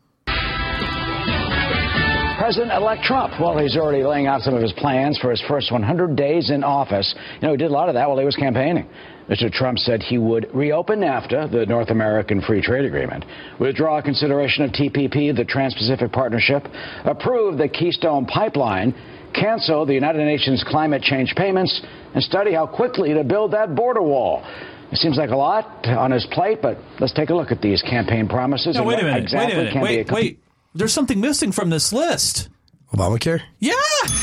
President-elect Trump, well, he's already laying out some of his plans for his first 100 days in office. You know, he did a lot of that while he was campaigning. Mr. Trump said he would reopen NAFTA, the North American Free Trade Agreement, withdraw consideration of TPP, the Trans-Pacific Partnership, approve the Keystone Pipeline, cancel the United Nations climate change payments, and study how quickly to build that border wall. It seems like a lot on his plate, but let's take a look at these campaign promises. No, and wait a minute. Exactly wait a minute. Wait, accomplished. wait. There's something missing from this list. Obamacare. Yeah.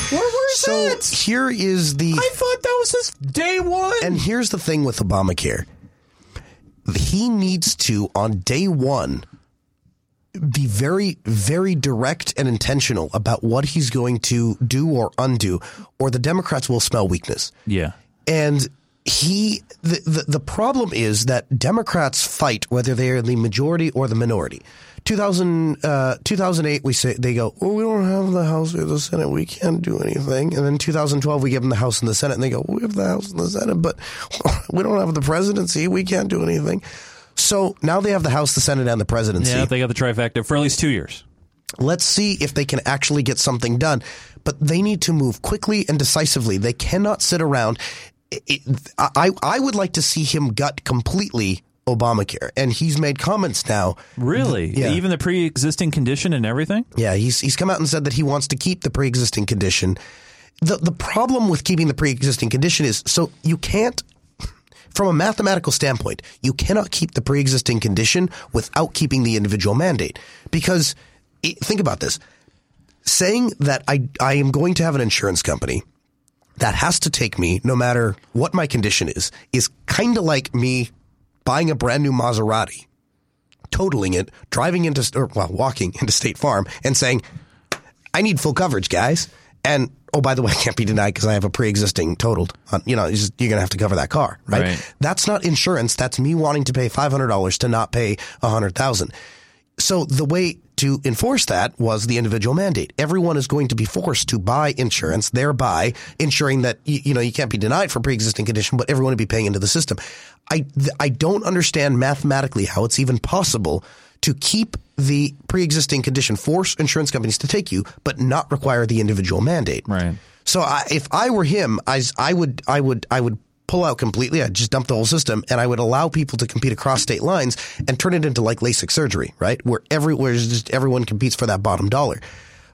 Where, where's So it? here is the. I thought that was his day one. And here's the thing with Obamacare. He needs to, on day one, be very, very direct and intentional about what he's going to do or undo, or the Democrats will smell weakness. Yeah. And he, the, the, the problem is that Democrats fight whether they are the majority or the minority. 2000, uh, 2008, we say, they go, oh, we don't have the House or the Senate. We can't do anything. And then 2012, we give them the House and the Senate and they go, we have the House and the Senate, but we don't have the presidency. We can't do anything. So now they have the House, the Senate, and the presidency. Yeah, they got the trifecta for at least two years. Let's see if they can actually get something done. But they need to move quickly and decisively. They cannot sit around. It- I, I would like to see him gut completely Obamacare. And he's made comments now. Really? Yeah. Even the pre-existing condition and everything? Yeah, he's he's come out and said that he wants to keep the pre-existing condition. The the problem with keeping the pre-existing condition is so you can't from a mathematical standpoint, you cannot keep the pre-existing condition without keeping the individual mandate. Because think about this. Saying that I I am going to have an insurance company that has to take me no matter what my condition is is kind of like me buying a brand new Maserati totaling it, driving into, or well, walking into State Farm and saying, I need full coverage, guys. And oh, by the way, I can't be denied because I have a pre-existing totaled. On, you know, just- you're going to have to cover that car, right? Right. That's not insurance. That's me wanting to pay five hundred dollars to not pay a hundred thousand. So the way to enforce that was the individual mandate. Everyone is going to be forced to buy insurance, thereby ensuring that you, you know you can't be denied for pre-existing condition, but everyone will be paying into the system. I I don't understand mathematically how it's even possible to keep the pre-existing condition, force insurance companies to take you, but not require the individual mandate. Right. So I, if I were him, I, I would, I would, I would pull out completely. I'd just dump the whole system and I would allow people to compete across state lines and turn it into like LASIK surgery, right? Where every, where just everyone competes for that bottom dollar.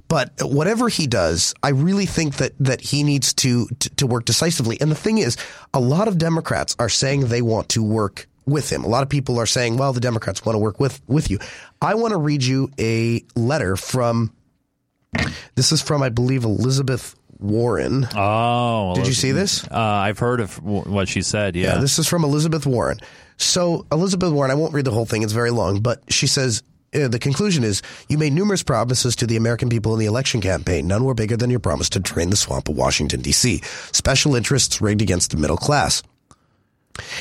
But whatever he does, I really think that, that he needs to, to, to work decisively. And the thing is, a lot of Democrats are saying they want to work with him. A lot of people are saying, well, the Democrats want to work with, with you. I want to read you a letter from, this is from, I believe, Elizabeth Warren. Oh, Did you see this? Uh, I've heard of what she said. Yeah. Yeah, this is from Elizabeth Warren. So, Elizabeth Warren, I won't read the whole thing, it's very long, but she says, uh, the conclusion is you made numerous promises to the American people in the election campaign. None were bigger than your promise to drain the swamp of Washington, D.C. Special interests rigged against the middle class.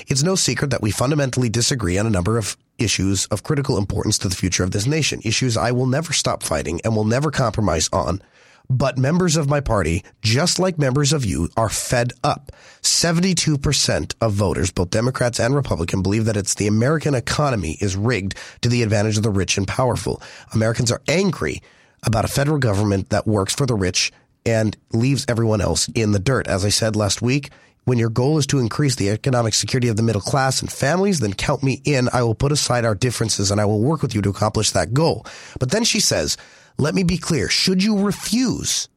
It's no secret that we fundamentally disagree on a number of issues of critical importance to the future of this nation, issues I will never stop fighting and will never compromise on. But members of my party, just like members of you, are fed up. 72% of voters, both Democrats and Republican, believe that it's the American economy is rigged to the advantage of the rich and powerful. Americans are angry about a federal government that works for the rich and leaves everyone else in the dirt. As I said last week, when your goal is to increase the economic security of the middle class and families, then count me in. I will put aside our differences and I will work with you to accomplish that goal. But then she says, let me be clear. Should you refuse,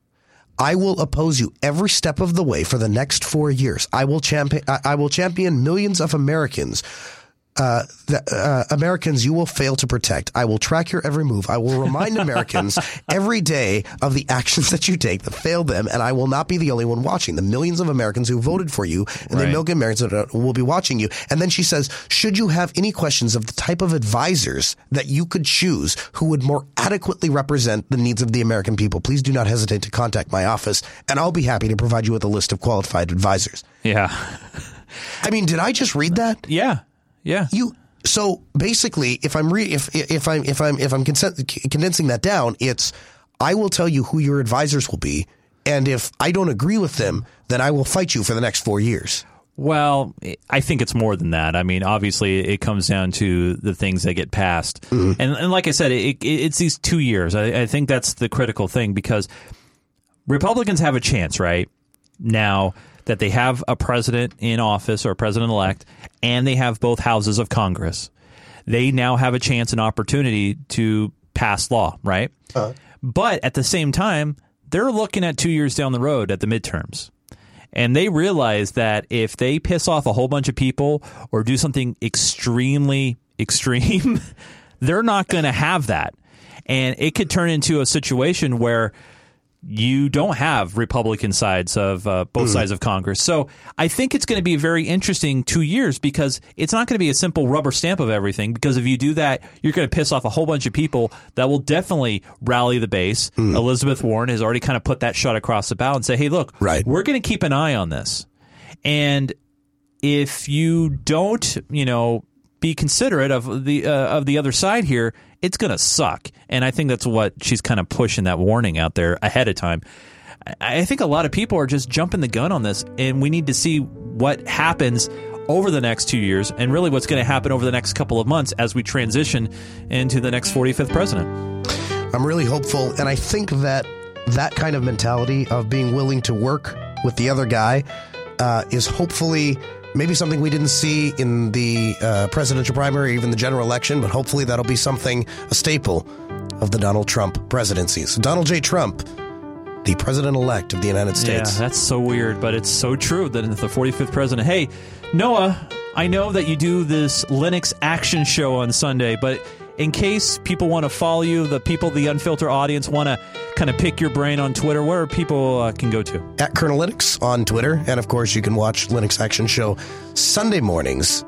I will oppose you every step of the way for the next four years. I will champion, I will champion millions of Americans uh, the, uh, Americans you will fail to protect. I will track your every move. I will remind Americans every day of the actions that you take that fail them, and I will not be the only one watching. The millions of Americans who voted for you and Right. the million Americans that will be watching you. And then she says, should you have any questions of the type of advisors that you could choose who would more adequately represent the needs of the American people, please do not hesitate to contact my office, and I'll be happy to provide you with a list of qualified advisors. Yeah. I mean, did I just read that? Yeah. Yeah. You so basically, if I'm re- if if I'm if I'm if I'm consent- condensing that down, it's I will tell you who your advisors will be, and if I don't agree with them, then I will fight you for the next four years. Well, I think it's more than that. I mean, obviously, it comes down to the things that get passed, mm-hmm. and, and like I said, it, it, it's these two years. I, I think that's the critical thing because Republicans have a chance right now that they have a president in office or a president elect, and they have both houses of Congress. They now have a chance and opportunity to pass law, right? Uh-huh. But at the same time, they're looking at two years down the road at the midterms. And they realize that if they piss off a whole bunch of people or do something extremely extreme, they're not going to have that. And it could turn into a situation where you don't have Republican sides of uh, both Mm. sides of Congress. So I think it's going to be a very interesting two years because it's not going to be a simple rubber stamp of everything. Because if you do that, you're going to piss off a whole bunch of people that will definitely rally the base. Elizabeth Warren has already kind of put that shot across the bow and say, "Hey, look, right. we're going to keep an eye on this." And if you don't, you know, be considerate of the uh, of the other side here, it's going to suck. And I think that's what she's kind of pushing that warning out there ahead of time. I think a lot of people are just jumping the gun on this, and we need to see what happens over the next two years, and really what's going to happen over the next couple of months as we transition into the next 45th president. I'm really hopeful, and I think that that kind of mentality of being willing to work with the other guy uh, is hopefully maybe something we didn't see in the uh, presidential primary or even the general election, but hopefully that'll be something a staple of the Donald Trump presidency. So Donald J. Trump, the president elect of the United States. Yeah, that's so weird, but it's so true that the 45th president. Hey, Noah, I know that you do this Linux action show on Sunday, but in case people want to follow you, the people, the unfiltered audience want to kind of pick your brain on Twitter, where people uh, can go to? At Colonelytics on Twitter, and of course you can watch Linux Action Show Sunday mornings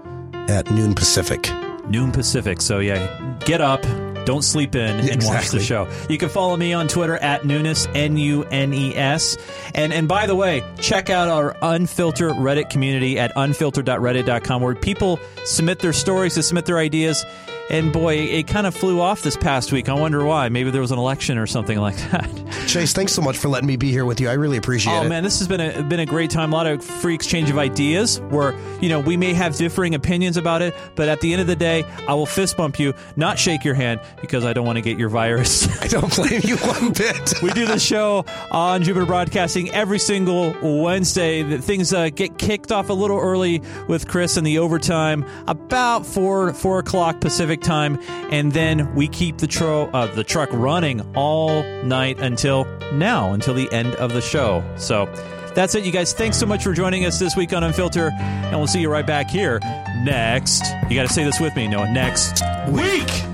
at noon Pacific. Noon Pacific. So yeah, get up, don't sleep in, and watch the show. You can follow me on Twitter at Nunes N U N E S. And and by the way, check out our unfiltered Reddit community at unfiltered.reddit.com where people submit their stories, to submit their ideas. And boy, it kind of flew off this past week. I wonder why. Maybe there was an election or something like that. Chase, thanks so much for letting me be here with you. I really appreciate Oh it. Oh man, this has been a been a great time. A lot of free exchange of ideas. Where you know we may have differing opinions about it, but at the end of the day, I will fist bump you, not shake your hand, because I don't want to get your virus. I don't blame you one bit. we do this show on Jupiter Broadcasting every single Wednesday. Things uh, get kicked off a little early with Chris in the overtime, about four four o'clock Pacific time, and then we keep the tro- uh, the truck running all night until now, until the end of the show. So. That's it, you guys. Thanks so much for joining us this week on Unfilter, and we'll see you right back here next. You got to say this with me, Noah. Next week.